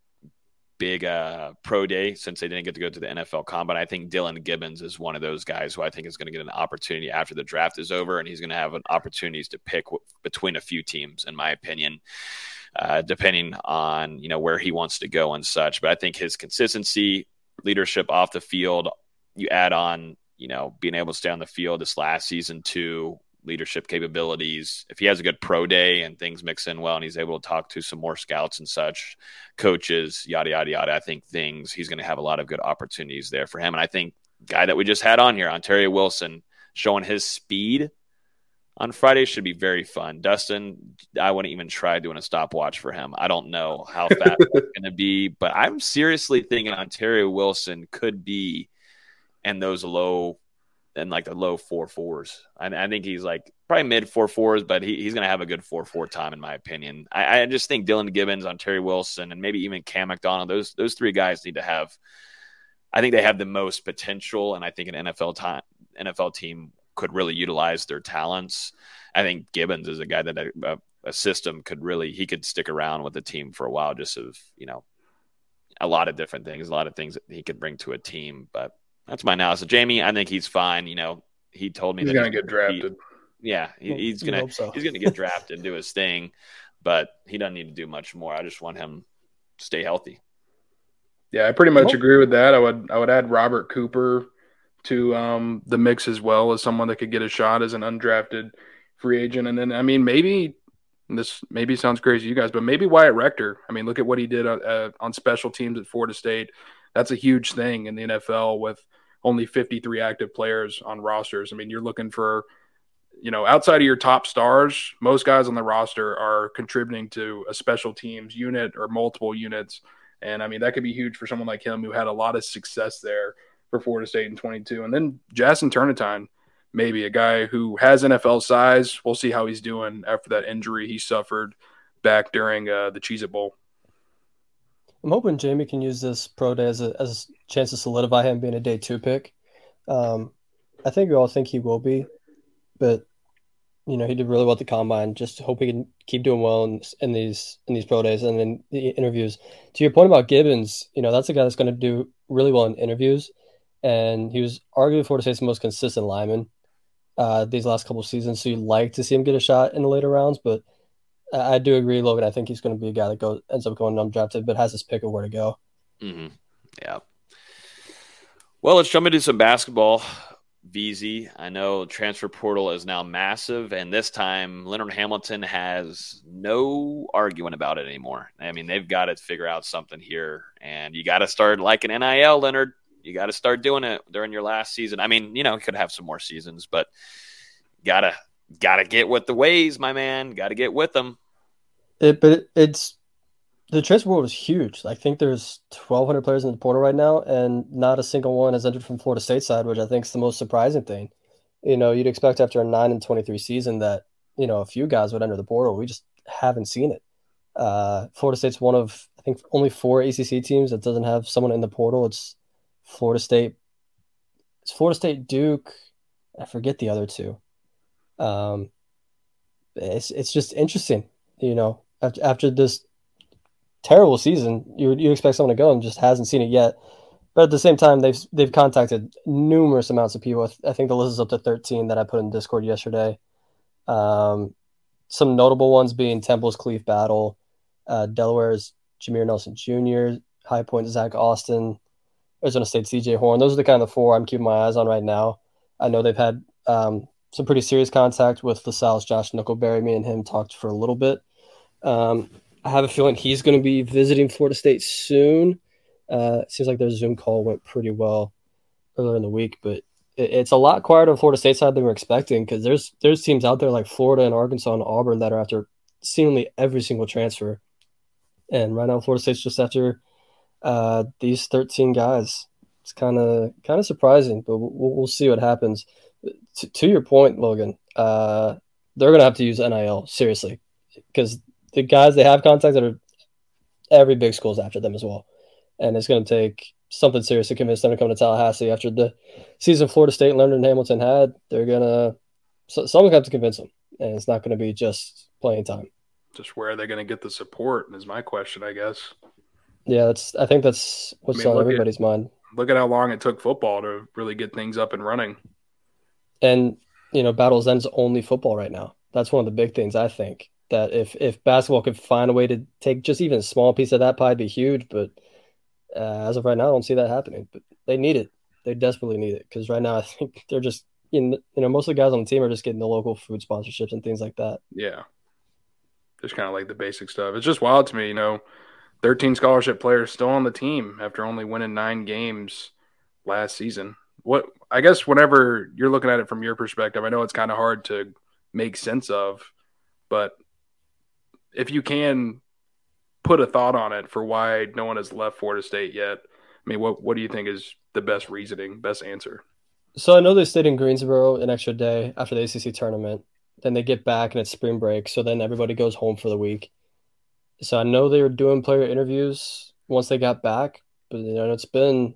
big uh, pro day since they didn't get to go to the NFL Combine. I think Dillan Gibbons is one of those guys who I think is going to get an opportunity after the draft is over, and he's going to have an opportunities to pick w- between a few teams, in my opinion. Uh, depending on you know where he wants to go and such, but I think his consistency, leadership off the field. You add on, you know, being able to stay on the field this last season too, leadership capabilities. If he has a good pro day and things mix in well and he's able to talk to some more scouts and such, coaches, yada, yada, yada, I think things, he's going to have a lot of good opportunities there for him. And I think guy that we just had on here, Ontaria Wilson, showing his speed on Friday should be very fun. Dustin, I wouldn't even try doing a stopwatch for him. I don't know how fast it's going to be, but I'm seriously thinking Ontaria Wilson could be in those low and like the low four fours. I, I, think he's like probably mid four fours, but he, he's going to have a good four four time in my opinion. I, I, just think Dillan Gibbons, Ontaria Wilson, and maybe even Cam McDonald. Those those three guys need to have. I think they have the most potential, and I think an NFL time NFL team could really utilize their talents. I think Gibbons is a guy that a, a, system could really he could stick around with the team for a while, just of you know a lot of different things, a lot of things that he could bring to a team. But that's my analysis. Jammie, I think he's fine. You know, he told me he's going to get drafted. He, yeah, he, he's gonna so. he's gonna get drafted, do his thing, but he doesn't need to do much more. I just want him to stay healthy. Yeah, I pretty much agree with that. I would I would add Robert Cooper to um, the mix as well as someone that could get a shot as an undrafted free agent. And then, I mean, maybe this maybe sounds crazy to you guys, but maybe Wyatt Rector. I mean, look at what he did uh, uh on special teams at Florida State. That's a huge thing in the NFL with only 53 active players on rosters. I mean, you're looking for, you know, outside of your top stars, most guys on the roster are contributing to a special teams unit or multiple units. And I mean, that could be huge for someone like him who had a lot of success there for Florida State in 22. And then Jason Turnetine, maybe a guy who has NFL size. We'll see how he's doing after that injury he suffered back during uh, the Cheez It Bowl. I'm hoping Jammie can use this pro day as a, as a chance to solidify him being a day two pick. Um, I think we all think he will be, but you know he did really well at the combine. Just hope he can keep doing well in, in these in these pro days and then the interviews. To your point about Gibbons, you know that's a guy that's going to do really well in interviews and he was arguably Florida State's most consistent lineman uh, these last couple seasons. So you'd like to see him get a shot in the later rounds, but I, do agree, Logan. I think he's going to be a guy that goes ends up going undrafted, but has his pick of where to go. Mm-hmm. Yeah. Well, let's jump into some basketball. VZ. I know transfer portal is now massive, and this time Leonard Hamilton has no arguing about it anymore. I mean, they've got to figure out something here, and you got to start like an NIL, Leonard. You got to start doing it during your last season. I mean, you know, could have some more seasons, but gotta gotta get with the ways, my man. Got to get with them. It, but it, it's the transfer world is huge. I think there's 1,200 players in the portal right now, and not a single one has entered from Florida State side, which I think is the most surprising thing. You know, you'd expect after a nine and 23 season that you know a few guys would enter the portal. We just haven't seen it. Uh, Florida State's one of I think only four ACC teams that doesn't have someone in the portal. It's Florida State. It's Florida State, Duke. I forget the other two. Um, it's it's just interesting, you know. After, after this terrible season, you you expect someone to go and just hasn't seen it yet. But at the same time, they've they've contacted numerous amounts of people. I think the list is up to thirteen that I put in Discord yesterday. Um, some notable ones being Temple's Khalif Battle, uh, Delaware's Jameer Nelson Jr., High Point Zach Austin, Arizona State DJ Horne. Those are the kind of four I'm keeping my eyes on right now. I know they've had um, some pretty serious contact with LaSalle's Josh Nickelberry. Me and him talked for a little bit. Um, I have a feeling he's going to be visiting Florida State soon. Uh, it seems like their Zoom call went pretty well earlier in the week, but it, it's a lot quieter on Florida State side than we are expecting because there's there's teams out there like Florida and Arkansas and Auburn that are after seemingly every single transfer, and right now Florida State's just after uh, these 13 guys. It's kind of kind of surprising, but we'll, we'll see what happens. To, to your point, Logan, uh, they're going to have to use NIL seriously because the guys they have contacted are every big school's after them as well, and it's going to take something serious to convince them to come to Tallahassee after the season Florida State, Leonard and Hamilton had. They're gonna so, someone have to convince them, and it's not going to be just playing time. Just where are they going to get the support? Is my question, I guess. Yeah, that's. I think that's what's I mean, on everybody's at, mind. Look at how long it took football to really get things up and running. And you know, Battle's End's only football right now. That's one of the big things I think that if if basketball could find a way to take just even a small piece of that pie, would be huge. But uh, as of right now, I don't see that happening. But they need it. They desperately need it because right now I think they're just know, you know most of the guys on the team are just getting the local food sponsorships and things like that. Yeah, just kind of like the basic stuff. It's just wild to me, you know 13 scholarship players still on the team after only winning nine games last season. What I guess whenever you're looking at it from your perspective, I know it's kind of hard to make sense of, but if you can put a thought on it for why no one has left Florida State yet, I mean, what what do you think is the best reasoning, best answer? So I know they stayed in Greensboro an extra day after the ACC tournament. Then they get back and it's spring break, so then everybody goes home for the week. So I know they were doing player interviews once they got back, but you know it's been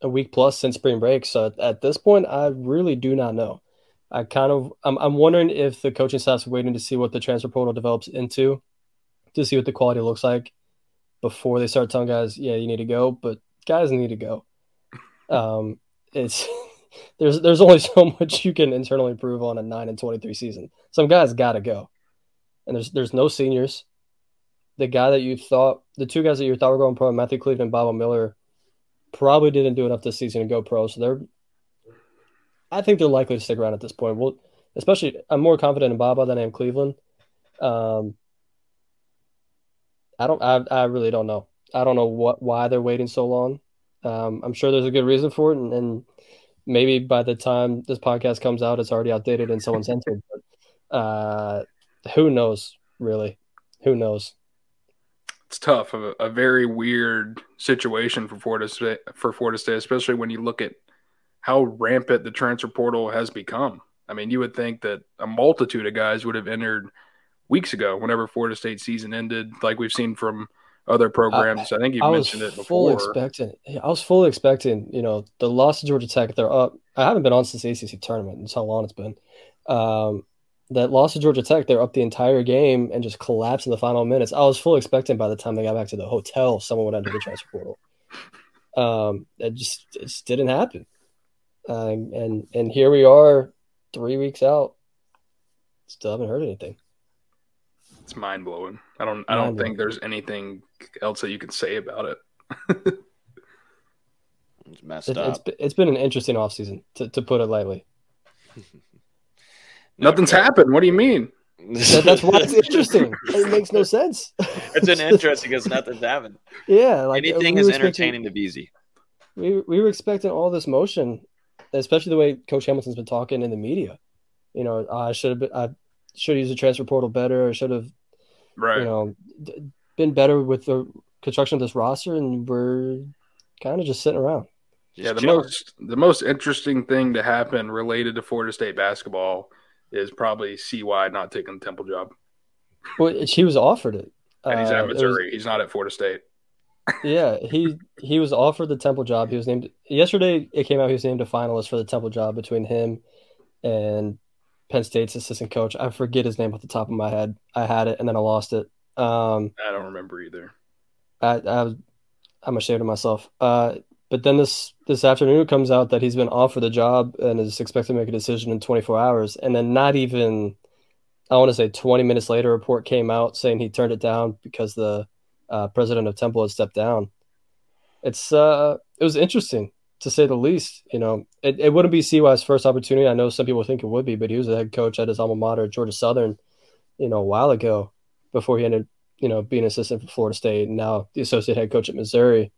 a week plus since spring break. So at this point, I really do not know. I kind of I'm, I'm wondering if the coaching staff's waiting to see what the transfer portal develops into, to see what the quality looks like before they start telling guys, yeah, you need to go. But guys need to go. Um, it's there's there's only so much you can internally improve on a nine and twenty three season. Some guys got to go, and there's there's no seniors the guy that you thought, the two guys that you thought were going pro, Matthew Cleveland and Baba Miller, probably didn't do enough this season to go pro. So they're, I think they're likely to stick around at this point. Well, especially, I'm more confident in Baba than I am Cleveland. Um, I don't, I, I really don't know. I don't know what why they're waiting so long. Um, I'm sure there's a good reason for it, and, and, maybe by the time this podcast comes out, it's already outdated and someone's entered. But uh, who knows? Really, who knows? It's tough. A, a, very weird situation for Florida State, for Florida State, especially when you look at how rampant the transfer portal has become. I mean, you would think that a multitude of guys would have entered weeks ago, whenever Florida State season ended, like we've seen from other programs. I, I think you mentioned it before. Expecting, I was fully expecting, you know, the loss to Georgia Tech. They're up. I haven't been on since the ACC tournament. That's how long it's been. Um, that loss to Georgia Tech, they're up the entire game and just collapsed in the final minutes. I was fully expecting by the time they got back to the hotel, someone would enter the transfer portal. Um, it just it just didn't happen. Uh, and and here we are, three weeks out, still haven't heard anything. It's mind blowing. I don't I don't think there's anything else that you can say about it. it's messed it, up. It's, it's been an interesting offseason, to to put it lightly. Nothing's okay. happened. What do you mean? that, that's why it's interesting. It makes no sense. it's an interesting because nothing's happened. Yeah, like anything we is entertaining to Beezy. We we were expecting all this motion, especially the way Coach Hamilton's been talking in the media. You know, oh, I should have I should have used the transfer portal better. I should have, right? You know, been better with the construction of this roster, and we're kind of just sitting around. yeah, the most the most interesting thing to happen related to Florida State basketball is probably CY not taking the Temple job. Well, she was offered it. And he's Uh, at was- Missouri. he's not at Florida State. yeah, he he was offered the Temple job. He was named yesterday. It came out he was named a finalist for the Temple job between him and Penn State's assistant coach. I forget his name off the top of my head. I had it and then I lost it. Um, I don't remember either. I, I I'm ashamed of myself. Uh, but then this this afternoon comes out that he's been offered the job and is expected to make a decision in 24 hours. And then not even, I want to say 20 minutes later, a report came out saying he turned it down because the uh, president of Temple had stepped down. It's uh, it was interesting to say the least. You know, it, it wouldn't be CY's first opportunity. I know some people think it would be, but he was a head coach at his alma mater, Georgia Southern, you know, a while ago before he ended, you know, being assistant for Florida State and now the associate head coach at Missouri.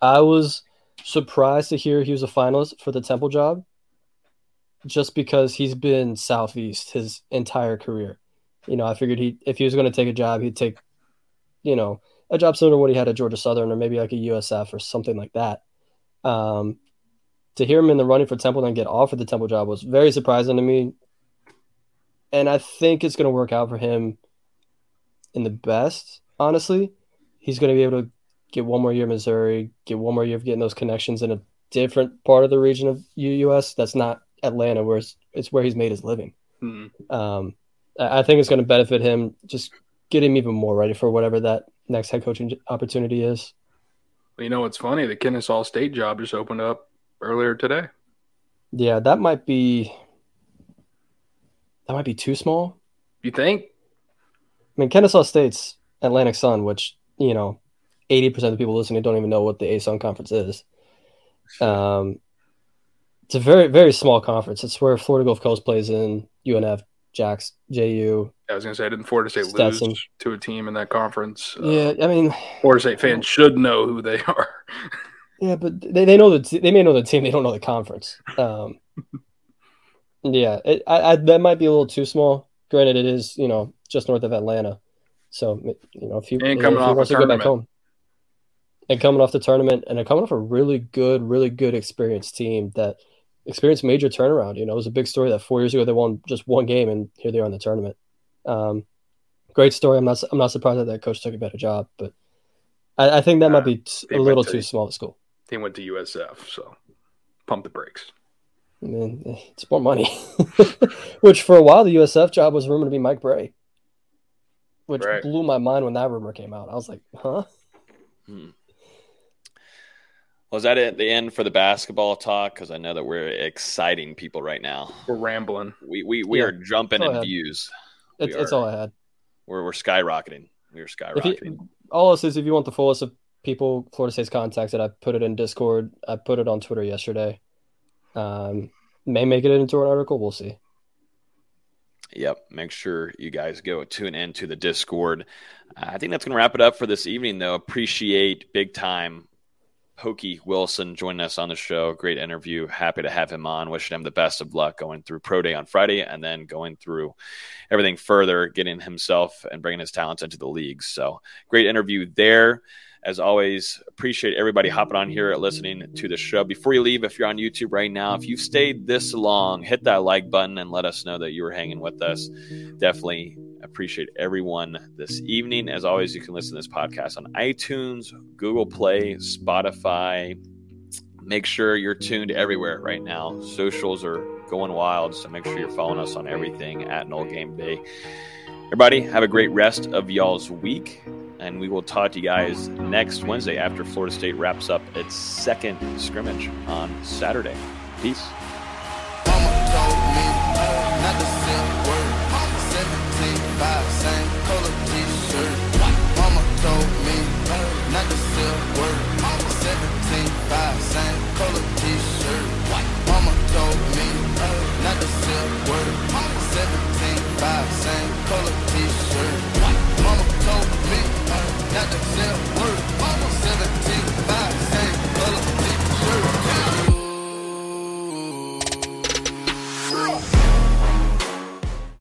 I was surprised to hear he was a finalist for the Temple job just because he's been Southeast his entire career. You know, I figured he if he was going to take a job, he'd take, you know, a job similar to what he had at Georgia Southern or maybe like a USF or something like that. Um, to hear him in the running for Temple and get offered the Temple job was very surprising to me. And I think it's going to work out for him in the best, honestly. He's going to be able to get one more year in Missouri, get one more year of getting those connections in a different part of the region of U.S. that's not Atlanta, where it's, it's where he's made his living. Hmm. Um, I I think it's going to benefit him, just get him even more ready for whatever that next head coaching opportunity is. You know what's funny? The Kennesaw State job just opened up earlier today. Yeah, that might be that might be too small. You think? I mean, Kennesaw State's Atlantic Sun, which you know, eighty percent of the people listening don't even know what the ASUN conference is. Um, it's a very very small conference. It's where Florida Gulf Coast plays in UNF, Jacks, JU. I was going to say, I didn't Florida State Stetson. lose to a team in that conference? Uh, Yeah, I mean, Florida State fans should know who they are. Yeah, but they, they know the they may know the team, they don't know the conference. Um, yeah, it, I, I that might be a little too small. Granted, it is you know just north of Atlanta, so you know if you, And coming he off wants a to go back home, and coming off the tournament, and coming off a really good, really good experienced team that experienced major turnaround. You know, it was a big story that four years ago they won just one game, and here they are in the tournament. Um, great story. I'm not I'm not surprised that that coach took a better job, but I, I think that might be a little to- too small at school. He went to USF, so pump the brakes. I mean, eh, it's more money. which for a while the USF job was rumored to be Mike Brey, which Right. blew my mind when that rumor came out. I was like, huh? Hmm. Was that it? The end for the basketball talk? Because I know that we're exciting people right now. We're rambling. We we, we Yeah, are jumping in views. It's, We it's all I had. We're we're skyrocketing. We are skyrocketing. you, all else is if you want the full list of people Florida State's contacted, I put it in Discord. I put it on Twitter yesterday. Um, may make it into an article. We'll see. Yep. Make sure you guys go tune in to the Discord. Uh, I think that's going to wrap it up for this evening, though. Appreciate big time Pokey Wilson joining us on the show. Great interview. Happy to have him on. Wishing him the best of luck going through Pro Day on Friday and then going through everything further, getting himself and bringing his talents into the league. So great interview there. As always, appreciate everybody hopping on here listening to the show. Before you leave, if you're on YouTube right now, if you've stayed this long, hit that like button and let us know that you were hanging with us. Definitely appreciate everyone this evening. As always, you can listen to this podcast on iTunes, Google Play, Spotify. Make sure you're tuned everywhere right now. Socials are going wild, so make sure you're following us on everything at Nole Game Day. Everybody, have a great rest of y'all's week, and we will talk to you guys next Wednesday after Florida State wraps up its second scrimmage on Saturday. Peace. T-shirt.